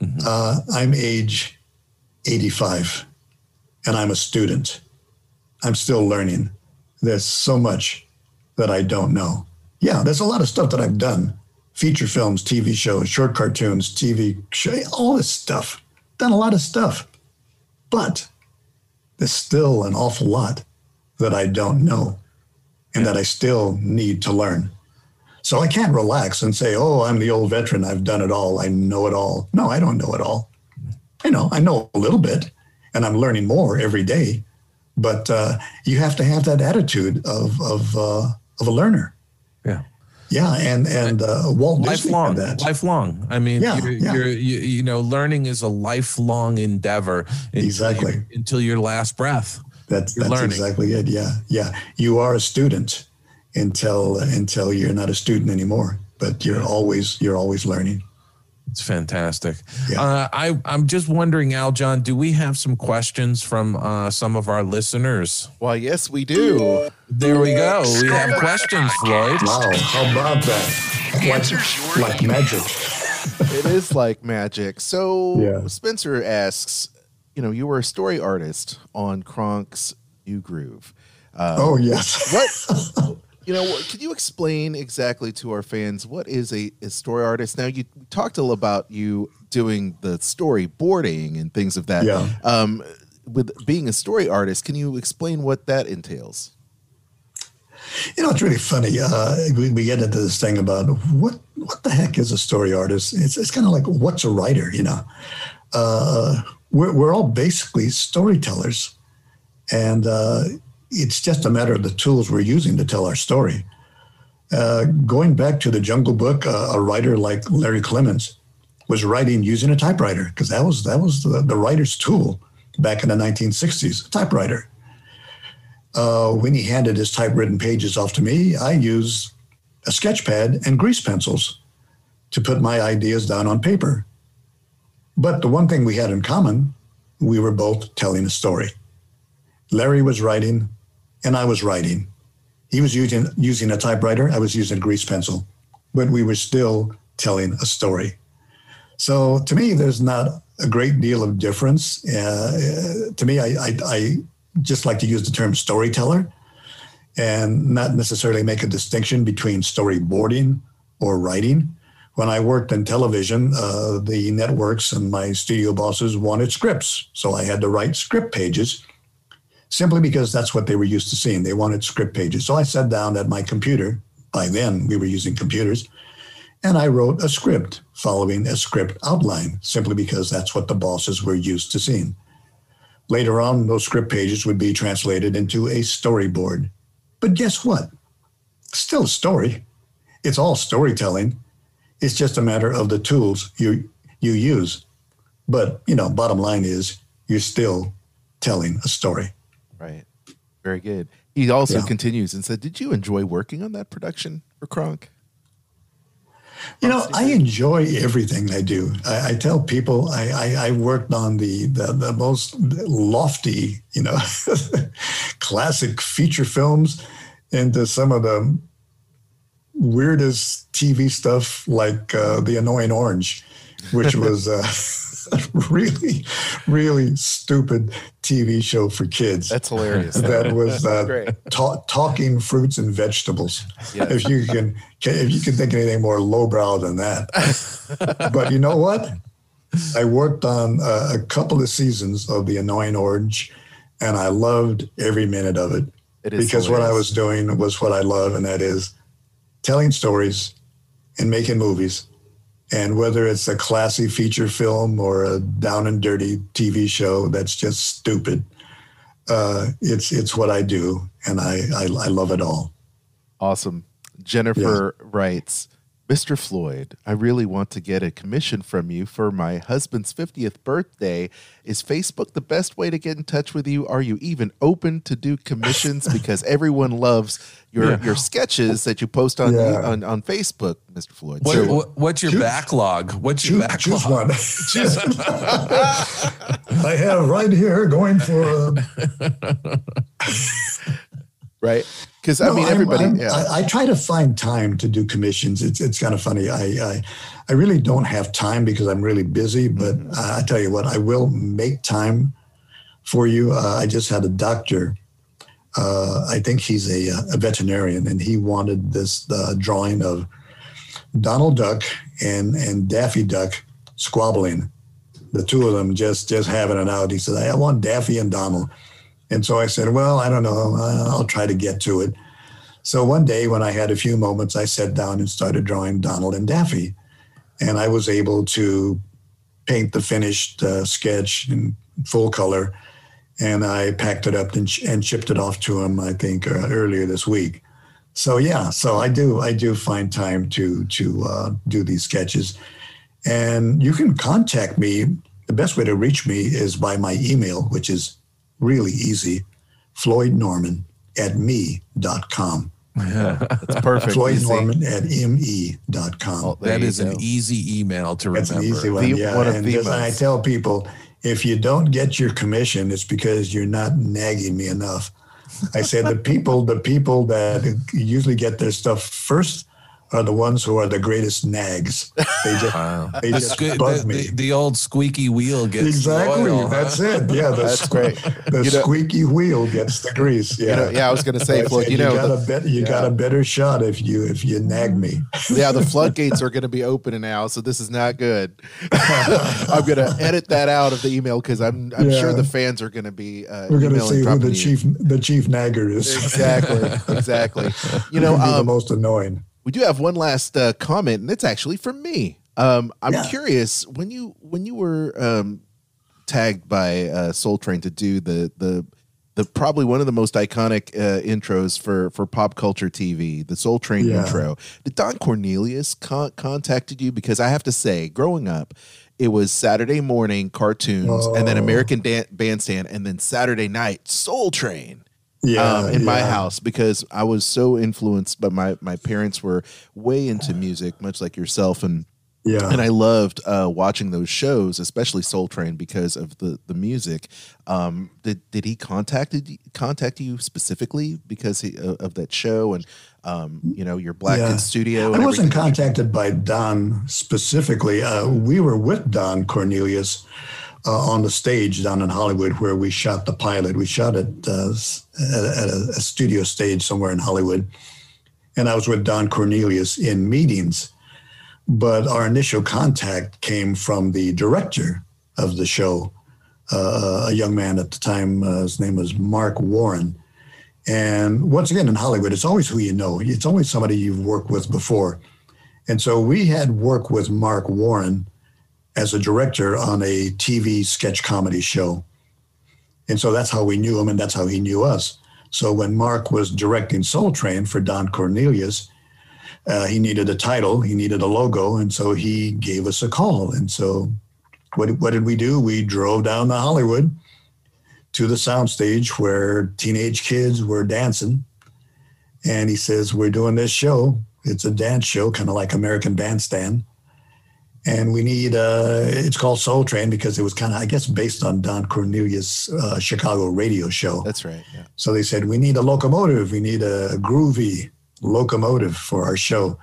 Mm-hmm. Uh, I'm age 85 and I'm a student. I'm still learning. There's so much that I don't know. Yeah, there's a lot of stuff that I've done feature films, TV shows, short cartoons, TV show, all this stuff. Done a lot of stuff. But there's still an awful lot that I don't know and that I still need to learn. So I can't relax and say, oh, I'm the old veteran. I've done it all. I know it all. No, I don't know it all. I know, I know a little bit and I'm learning more every day. But uh, you have to have that attitude of, of, uh, of a learner. Yeah. Yeah, and and uh, Walt lifelong, that. lifelong. I mean, yeah, you're, yeah. You're, you, you know, learning is a lifelong endeavor. Until exactly. You, until your last breath. That's that's learning. exactly it. Yeah, yeah. You are a student until until you're not a student anymore, but you're always you're always learning. It's fantastic. Yeah. Uh, I, I'm just wondering, Aljon, do we have some questions from uh, some of our listeners? Well, yes, we do. There we go. We have questions, Floyd. Wow, how about that? Answers like, like magic. it is like magic. So yeah. Spencer asks, you know, you were a story artist on Kronk's New Groove. Um, oh yes. what you know, can you explain exactly to our fans what is a, a story artist? Now, you talked a little about you doing the storyboarding and things of that. Yeah. Um, with being a story artist, can you explain what that entails? You know, it's really funny. Uh, we, we, get into this thing about what what the heck is a story artist? It's it's kind of like what's a writer? You know, uh, we're we're all basically storytellers, and uh, it's just a matter of the tools we're using to tell our story. Uh, going back to the Jungle Book, uh, a writer like Larry Clemmons was writing using a typewriter because that was that was the, the, writer's tool back in the 1960s, A typewriter. Uh, when he handed his typewritten pages off to me, I used a sketch pad and grease pencils to put my ideas down on paper. But the one thing we had in common we were both telling a story. Larry was writing, and I was writing. He was using using a typewriter. I was using a grease pencil, but we were still telling a story. So to me, there's not a great deal of difference. Uh, to me, I, I, I just like to use the term storyteller and not necessarily make a distinction between storyboarding or writing. When I worked in television, uh, the networks and my studio bosses wanted scripts. So I had to write script pages simply because that's what they were used to seeing. They wanted script pages. So I sat down at my computer. By then, we were using computers. And I wrote a script following a script outline simply because that's what the bosses were used to seeing. Later on, those script pages would be translated into a storyboard. But guess what? Still a story. It's all storytelling. It's just a matter of the tools you you use. But you know, bottom line is you're still telling a story. Right. Very good. He also Yeah. continues and said, "Did you enjoy working on that production for Kronk?" You know, I enjoy everything I do. I, I tell people I, I, I worked on the, the the most lofty, you know, classic feature films, into some of the weirdest TV stuff like uh, The Annoying Orange, which was uh, a really, really stupid TV show for kids. That's hilarious. that was uh, ta- talking fruits and vegetables. Yes. If you can, if you can think anything more lowbrow than that. but you know what? I worked on uh, a couple of seasons of The Annoying Orange, and I loved every minute of it It is because what I was doing was what I love, and that is telling stories and making movies. And whether it's a classy feature film or a down and dirty TV show that's just stupid, uh, it's it's what I do, and I, I I love it all. Awesome. Jennifer writes, Mr. Floyd, I really want to get a commission from you for my husband's 50th birthday. Is Facebook the best way to get in touch with you? Are you even open to do commissions? Because everyone loves your, Yeah. your sketches that you post on, Yeah. on on Facebook, Mr. Floyd. What, So- what- what's your Choose- backlog? What's your Choose, backlog? choose one. I have right here going for. Uh, right? Because I No, mean, I'm- everybody. I'm- yeah. I, I try to find time to do commissions. It's it's kind of funny. I, I I really don't have time because I'm really busy. But Mm-hmm. I, I tell you what, I will make time for you. Uh, I just had a doctor. Uh, I think he's a, a veterinarian, and he wanted this uh, drawing of Donald Duck and and Daffy Duck squabbling. The two of them just just having it out. He said, "I want Daffy and Donald." And so I said, Well, I don't know. Uh, I'll try to get to it. So one day when I had a few moments, I sat down and started drawing Donald and Daffy. And I was able to paint the finished uh, sketch in full color. And I packed it up and, sh- and shipped it off to him, I think, uh, earlier this week. So yeah, so I do I do find time to to uh, do these sketches, and you can contact me. The best way to reach me is by my email, which is really easy. Floyd norman at me.com That's perfect. floyd Easy. norman at me.com Oh, there That you is an easy email to that's remember. an easy one The- yeah. one of and the I tell people if you don't get your commission it's because you're not nagging me enough. I said the people the people that usually get their stuff first are the ones who are the greatest nags they just Wow. they The, just sque- bug the, me the, the old squeaky wheel gets the exactly oil, huh? that's it yeah the, That's great. the You know- squeaky wheel gets the grease yeah You know, yeah, I was going to say, That's Floyd, it. you know, got the- a bet, you got a better shot if you if you nag me. yeah, the floodgates are going to be opening now, so this is not good. I'm going to edit that out of the email because I'm I'm sure the fans are going to be uh, We're gonna see who dropping the you. chief the chief nagger is. Exactly, exactly. You know, Who can be the um, most annoying. We do have one last uh, comment, and it's actually from me. Um, I'm Yeah. curious when you when you were um, tagged by uh, Soul Train to do the the the probably one of the most iconic uh, intros for for pop culture TV, the Soul Train Yeah. intro. Did Don Cornelius con- contacted you? Because I have to say, growing up, it was Saturday morning cartoons, and then Oh. American Dan- Bandstand, and then Saturday night Soul Train Yeah, um, in my house because I was so influenced, but my my parents were way into music, much like yourself, and Yeah. and I loved uh, watching those shows, especially Soul Train, because of the the music. Um, did did he contacted contact you specifically because he, uh, of that show and um, you know your Black Yeah. Kid Studio? I wasn't contacted by Don specifically. Uh, we were with Don Cornelius uh, on the stage down in Hollywood where we shot the pilot. We shot it uh, at, a, a studio stage somewhere in Hollywood. And I was with Don Cornelius in meetings. But our initial contact came from the director of the show, uh, a young man at the time. Uh, his name was Mark Warren. And once again, in Hollywood, it's always who you know. It's always somebody you've worked with before. And so we had worked with Mark Warren as a director on a TV sketch comedy show. And so that's how we knew him and that's how he knew us. So when Mark was directing Soul Train for Don Cornelius, uh, he needed a title, he needed a logo, and so he gave us a call. And so what, what did we do? We drove down to Hollywood to the soundstage where teenage kids were dancing. And he says, We're doing this show. It's a dance show, kind of like American Bandstand. And we need, uh, it's called Soul Train because it was kind of, I guess, based on Don Cornelius' uh, Chicago radio show. That's right. Yeah. So they said, we need a locomotive. We need a groovy locomotive for our show.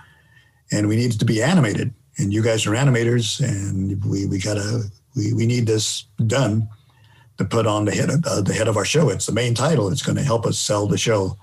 And we need it to be animated. And you guys are animators, and we, we gotta, we, we need this done to put on the head of, uh, the head of our show. It's the main title. It's going to help us sell the show.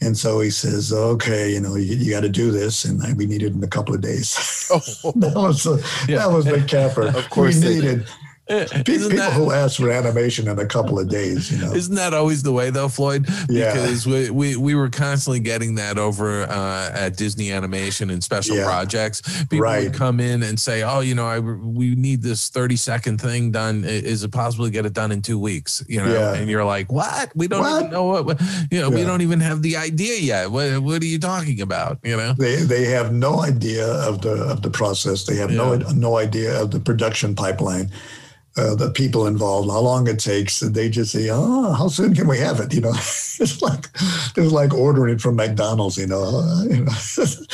And so he says, okay, you know, you, you got to do this. And I, we needed it in a couple of days. Oh, that was, the that was the capper. Of course we needed people that, who ask for animation in a couple of days, you know. isn't that always the way though, Floyd? Yeah. Because we, we, we were constantly getting that over uh, at Disney Animation and special Yeah. projects. People Right. would come in and say, "Oh, you know, I we need this thirty second thing done. Is it possible to get it done in two weeks?" You know, Yeah. and you're like, "What? We don't What? even know what. what- You know, we don't even have the idea yet. What What are you talking about? You know." They they have no idea of the of the process. They have no no idea of the production pipeline, uh, the people involved, how long it takes. And they just say, "Oh, how soon can we have it?" You know, it's like it's like ordering it from McDonald's. You know, you know.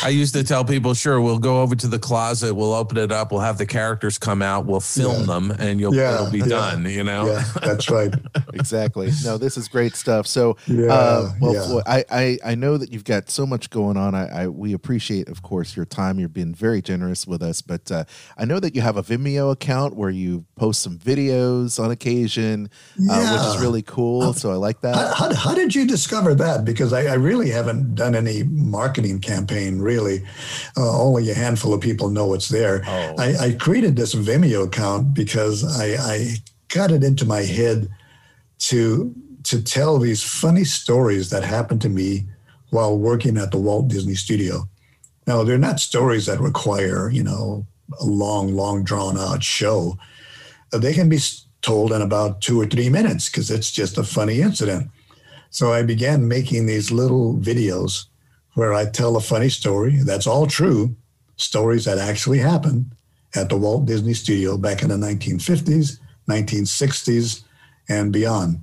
I used to tell people, sure, we'll go over to the closet, we'll open it up, we'll have the characters come out, we'll film Yeah. them, and you'll Yeah, it'll be yeah. done. You know. yeah, that's right. exactly. No, this is great stuff. So, Yeah, uh, well, yeah. Floyd, I, I I know that you've got so much going on. I, I we appreciate, of course, your time. You've been very generous with us, but uh, I know that you have a Vimeo account where you post some videos on occasion, uh, which is really cool. So I like that. How, how, how did you discover that? Because I, I really haven't done any marketing campaign, really. Uh, only a handful of people know it's there. Oh. I, I created this Vimeo account because I, I got it into my head to, to tell these funny stories that happened to me while working at the Walt Disney Studio. Now, they're not stories that require, you know, a long, long drawn out show. They can be told in about two or three minutes because it's just a funny incident. So I began making these little videos where I tell a funny story. That's all true, stories that actually happened at the Walt Disney Studio back in the 1950s, 1960s, and beyond.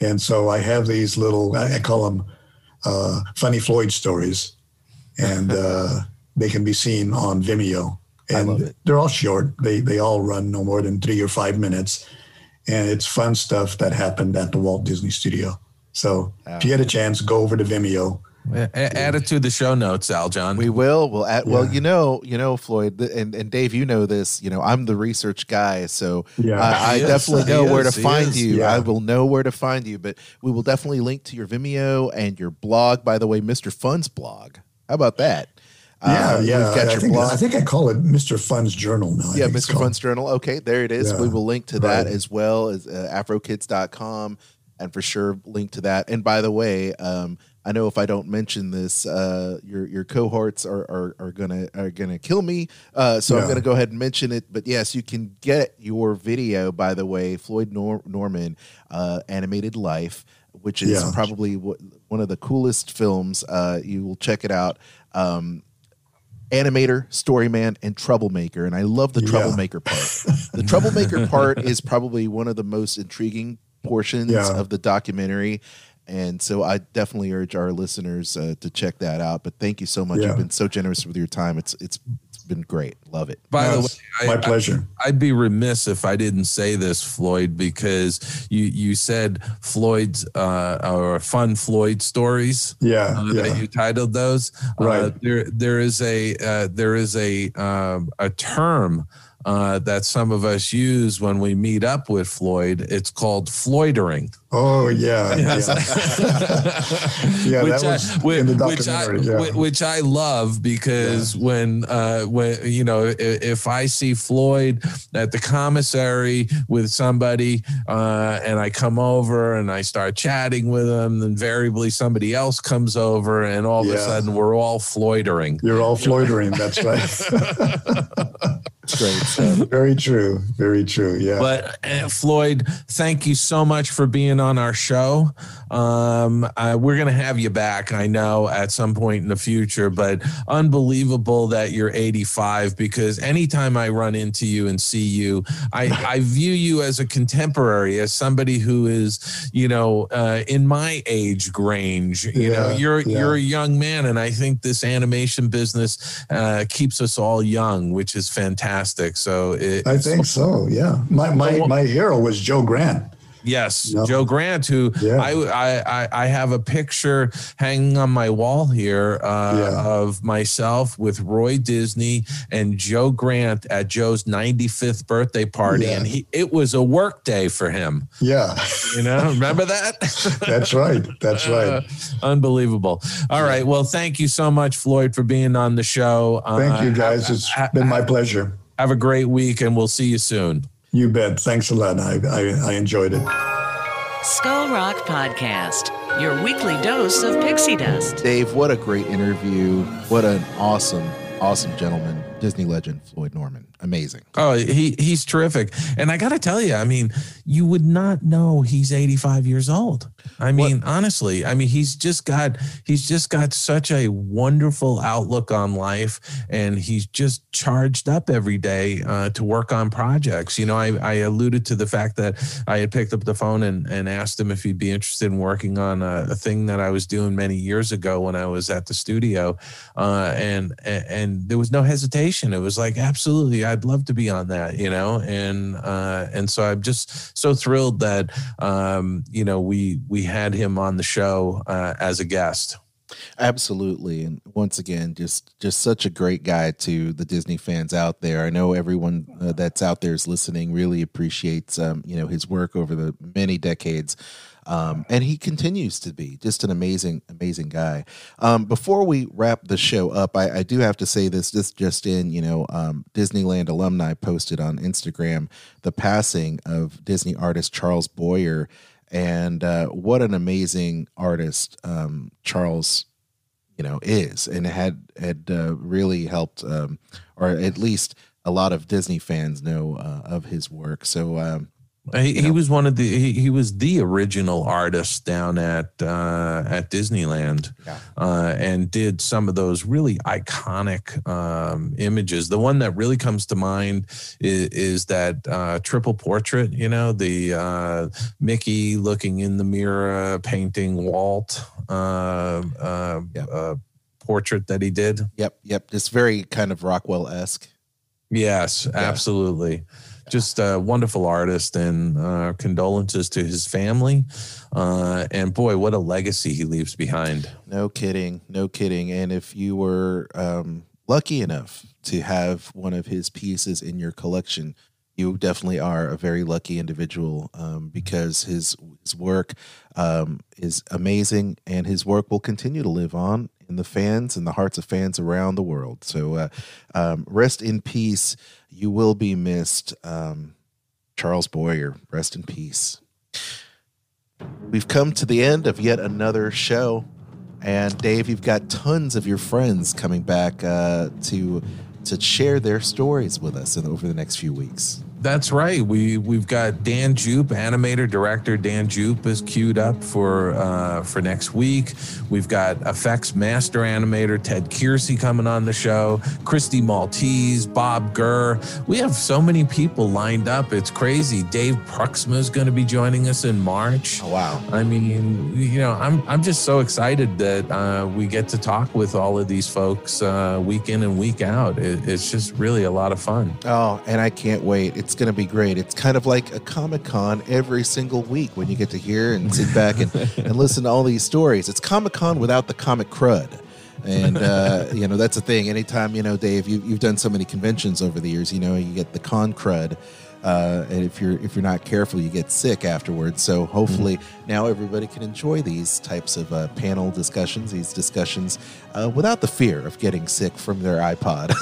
And so I have these little, I call them uh, funny Floyd stories, and uh, they can be seen on Vimeo. I And love it. they're all short. They they all run no more than three or five minutes, and it's fun stuff that happened at the Walt Disney Studio. So if you get a ah. chance, go over to Vimeo. A- a- Add it to the show notes, Aljon. We will. We'll add, well, you know, you know, Floyd, and, and Dave, you know this. You know, I'm the research guy, so Yeah. I, I He is. definitely He know where to. He find is. you. Yeah. I will know where to find you. But we will definitely link to your Vimeo and your blog. By the way, Mr. Fun's blog. How about that? Yeah, Uh, yeah. Got I, your think, blog. I think I call it Mr. Fun's Journal now. I yeah, Mr. Fun's Journal. Okay, there it is. Yeah. We will link to that Right. as well as uh, afrokids.com and for sure link to that. And by the way, um, I know if I don't mention this, uh, your your cohorts are, are are gonna are gonna kill me. Uh, so I'm gonna go ahead and mention it. But yes, you can get your video. By the way, Floyd Nor- Norman, uh, animated life, which is Yeah. probably wh- one of the coolest films. Uh, you will check it out. Um, animator, story man, and troublemaker. And I love the Yeah. troublemaker part. the troublemaker part is probably one of the most intriguing portions Yeah. of the documentary. And so I definitely urge our listeners uh, to check that out. But thank you so much. Yeah. You've been so generous with your time. It's, it's been great. Love it. By the way, my I- pleasure. I'd be remiss if I didn't say this, Floyd, because you you said Floyd's uh, or fun Floyd stories. yeah, uh, yeah. that you titled those. Uh, Right. there, there is a uh, there is a um, a term uh, that some of us use when we meet up with Floyd. It's called Floydering. Oh yeah, yeah. Yeah, which that was I, whi- in the which I, yeah. which I love because when uh, when you know i- if I see Floyd at the commissary with somebody uh, and I come over and I start chatting with him, invariably somebody else comes over and all of a sudden we're all Floydering. You're all Floydering. That's right. Great stuff. very true. Very true. Yeah. But uh, Floyd, thank you so much for being on our show. Um, uh, we're going to have you back, I know, at some point in the future. But unbelievable that you're 85 because anytime I run into you and see you, I, I view you as a contemporary, as somebody who is, you know, uh, in my age range. You know, you're yeah. you're a young man, and I think this animation business uh, keeps us all young, which is fantastic. So it, I think so. Yeah. My my my hero was Joe Grant. Yes, No. Joe Grant, who Yeah. I, I I have a picture hanging on my wall here uh, Yeah. of myself with Roy Disney and Joe Grant at Joe's 95th birthday party, Yeah. and he it was a work day for him. Yeah. You know, remember that? That's right. That's right. Unbelievable. All right. Well, thank you so much, Floyd, for being on the show. Thank you Uh, guys. It's been my pleasure. Have a great week, and we'll see you soon. You bet. Thanks a lot. I I, I enjoyed it. Skull Rock Podcast, your weekly dose of pixie dust. Dave, what a great interview. What an awesome, awesome gentleman. Disney legend Floyd Norman. Amazing. Oh, he he's terrific. And I got to tell you, I mean, you would not know he's 85 years old. I mean, honestly, I mean, he's just got he's just got such a wonderful outlook on life and he's just charged up every day uh, to work on projects. You know, I, I alluded to the fact that I had picked up the phone and, and asked him if he'd be interested in working on a, a thing that I was doing many years ago when I was at the studio. Uh, and, and and there was no hesitation. It was like, absolutely, I'd love to be on that, you know. And uh, and so I'm just so thrilled that um, you know we we had him on the show uh, as a guest. Absolutely. And once again, just just such a great guy to the Disney fans out there. I know everyone uh, that's out there is listening really appreciates um, you know his work over the many decades. Um, and he continues to be just an amazing, amazing guy. Um, before we wrap the show up, I, I do have to say this. This just in, you know, um, Disneyland alumni posted on Instagram the passing of Disney artist Charles Boyer, and uh, what an amazing artist um, Charles you know is and had had uh, really helped um, or at least a lot of disney fans know uh, of his work so um, He, he was one of the he, he was the original artist down at uh, at Disneyland, Yeah. uh, and did some of those really iconic um, images. The one that really comes to mind is, is that uh, triple portrait. You know, the uh, Mickey looking in the mirror, painting Walt uh, uh, Yeah. uh, portrait that he did. yep yep just very kind of rockwell-esque Yes, absolutely. Just a wonderful artist, and uh, condolences to his family. Uh, and boy, what a legacy he leaves behind. no kidding no kidding and if you were um, lucky enough to have one of his pieces in your collection you definitely are a very lucky individual um, because his his work um, is amazing and his work will continue to live on in the fans and the hearts of fans around the world. So uh, um, rest in peace. You will be missed. Um, Charles Boyer, rest in peace. We've come to the end of yet another show. And Dave, you've got tons of your friends coming back uh, to to share their stories with us in, over the next few weeks. That's right. We we've got Dan Jeup, animator director Dan Jeup is queued up for uh, for next week. We've got effects master animator Ted Kierscey coming on the show. Christy Maltese, Bob Gurr. We have so many people lined up. It's crazy. Dave Pruiksma is going to be joining us in March. Oh, wow. I mean, you know, I'm I'm just so excited that uh, we get to talk with all of these folks uh, week in and week out. It, it's just really a lot of fun. Oh, and I can't wait. It's going to be great. It's kind of like a Comic Con every single week when you get to hear and sit back and, and listen to all these stories. It's Comic Con without the comic crud. And, uh, you know, that's the thing. Anytime, you know, Dave, you, you've done so many conventions over the years, you know, you get the con crud. Uh, and if you're if you're not careful, you get sick afterwards. So hopefully now everybody can enjoy these types of uh, panel discussions, these discussions, uh, without the fear of getting sick from their iPod.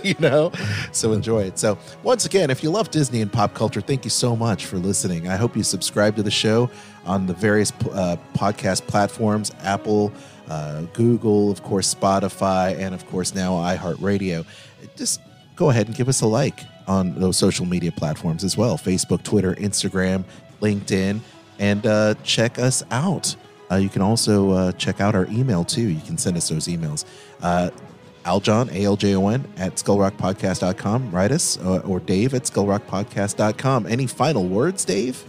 you know, so enjoy it. So once again, if you love Disney and pop culture, thank you so much for listening. I hope you subscribe to the show on the various uh, podcast platforms, Apple. Uh, Google, of course, Spotify, and of course now iHeartRadio. Just go ahead and give us a like on those social media platforms as well Facebook, Twitter, Instagram, LinkedIn, and uh, check us out. Uh, you can also uh, check out our email too. You can send us those emails. Uh, Aljon, A L J O N, at skullrockpodcast.com. Write us, uh, or Dave at skullrockpodcast.com. Any final words, Dave?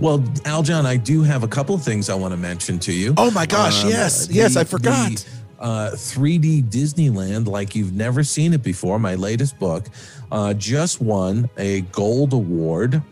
Well, Aljon, I do have a couple of things I want to mention to you. Oh my gosh, Um, yes, yes, I forgot. the, uh, 3D Disneyland, like you've never seen it before. My latest book uh, just won a gold award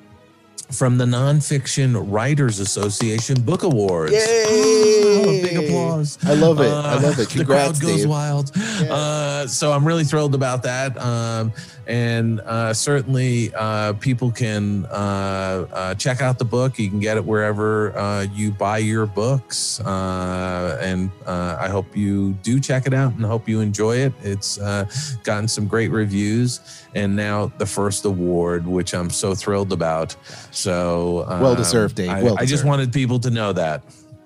from the Nonfiction Writers Association Book Awards. Yay! big applause. I love it. I love it. the crowd goes Dave. wild. Uh, so I'm really thrilled about that. Um, and uh, certainly uh, people can uh, uh, check out the book. You can get it wherever uh, you buy your books. Uh, and uh, I hope you do check it out and hope you enjoy it. It's uh, gotten some great reviews. And now the first award, which I'm so thrilled about. So um, Well deserved, Dave. I, Well I just wanted people to know that.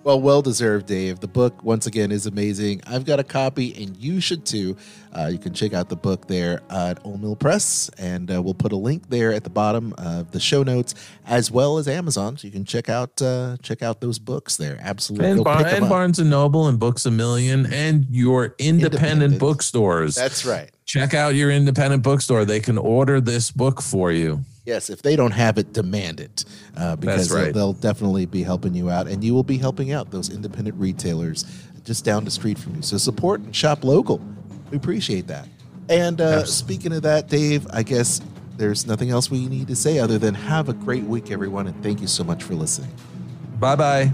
Well, well deserved, Dave. The book, once again, is amazing. I've got a copy, and you should too. Uh, you can check out the book there at Old Mill Press, and uh, we'll put a link there at the bottom of the show notes, as well as Amazon, so you can check out uh, check out those books there. Absolutely, and, Bar- and. Barnes and Noble and Books a Million and your independent, Independent. bookstores. That's right. Check out your independent bookstore. They can order this book for you. Yes, if they don't have it, demand it, uh, because right. they'll, they'll definitely be helping you out, and you will be helping out those independent retailers just down the street from you. So support and shop local. We appreciate that. And uh, speaking of that, Dave, I guess there's nothing else we need to say other than have a great week, everyone, and thank you so much for listening. Bye bye.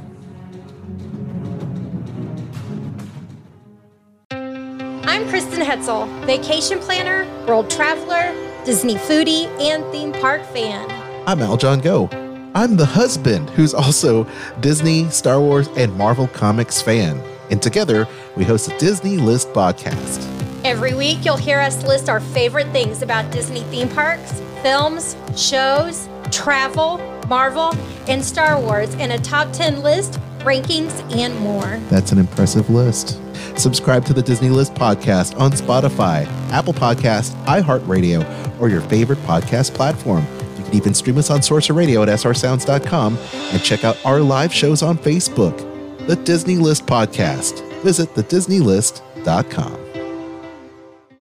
I'm Kristen Hetzel, vacation planner, world traveler, Disney foodie, and theme park fan. I'm Aljon Go. I'm the husband who's also Disney, Star Wars, and Marvel Comics fan. And together, we host a Disney List podcast. Every week, you'll hear us list our favorite things about Disney theme parks, films, shows, travel, Marvel, and Star Wars in a top 10 list, rankings, and more. That's an impressive list. Subscribe to the Disney List podcast on Spotify, Apple Podcast, iHeartRadio, or your favorite podcast platform. You can even stream us on Sorcerer Radio at srsounds.com and check out our live shows on Facebook. The Disney List podcast. Visit thedisneylist.com.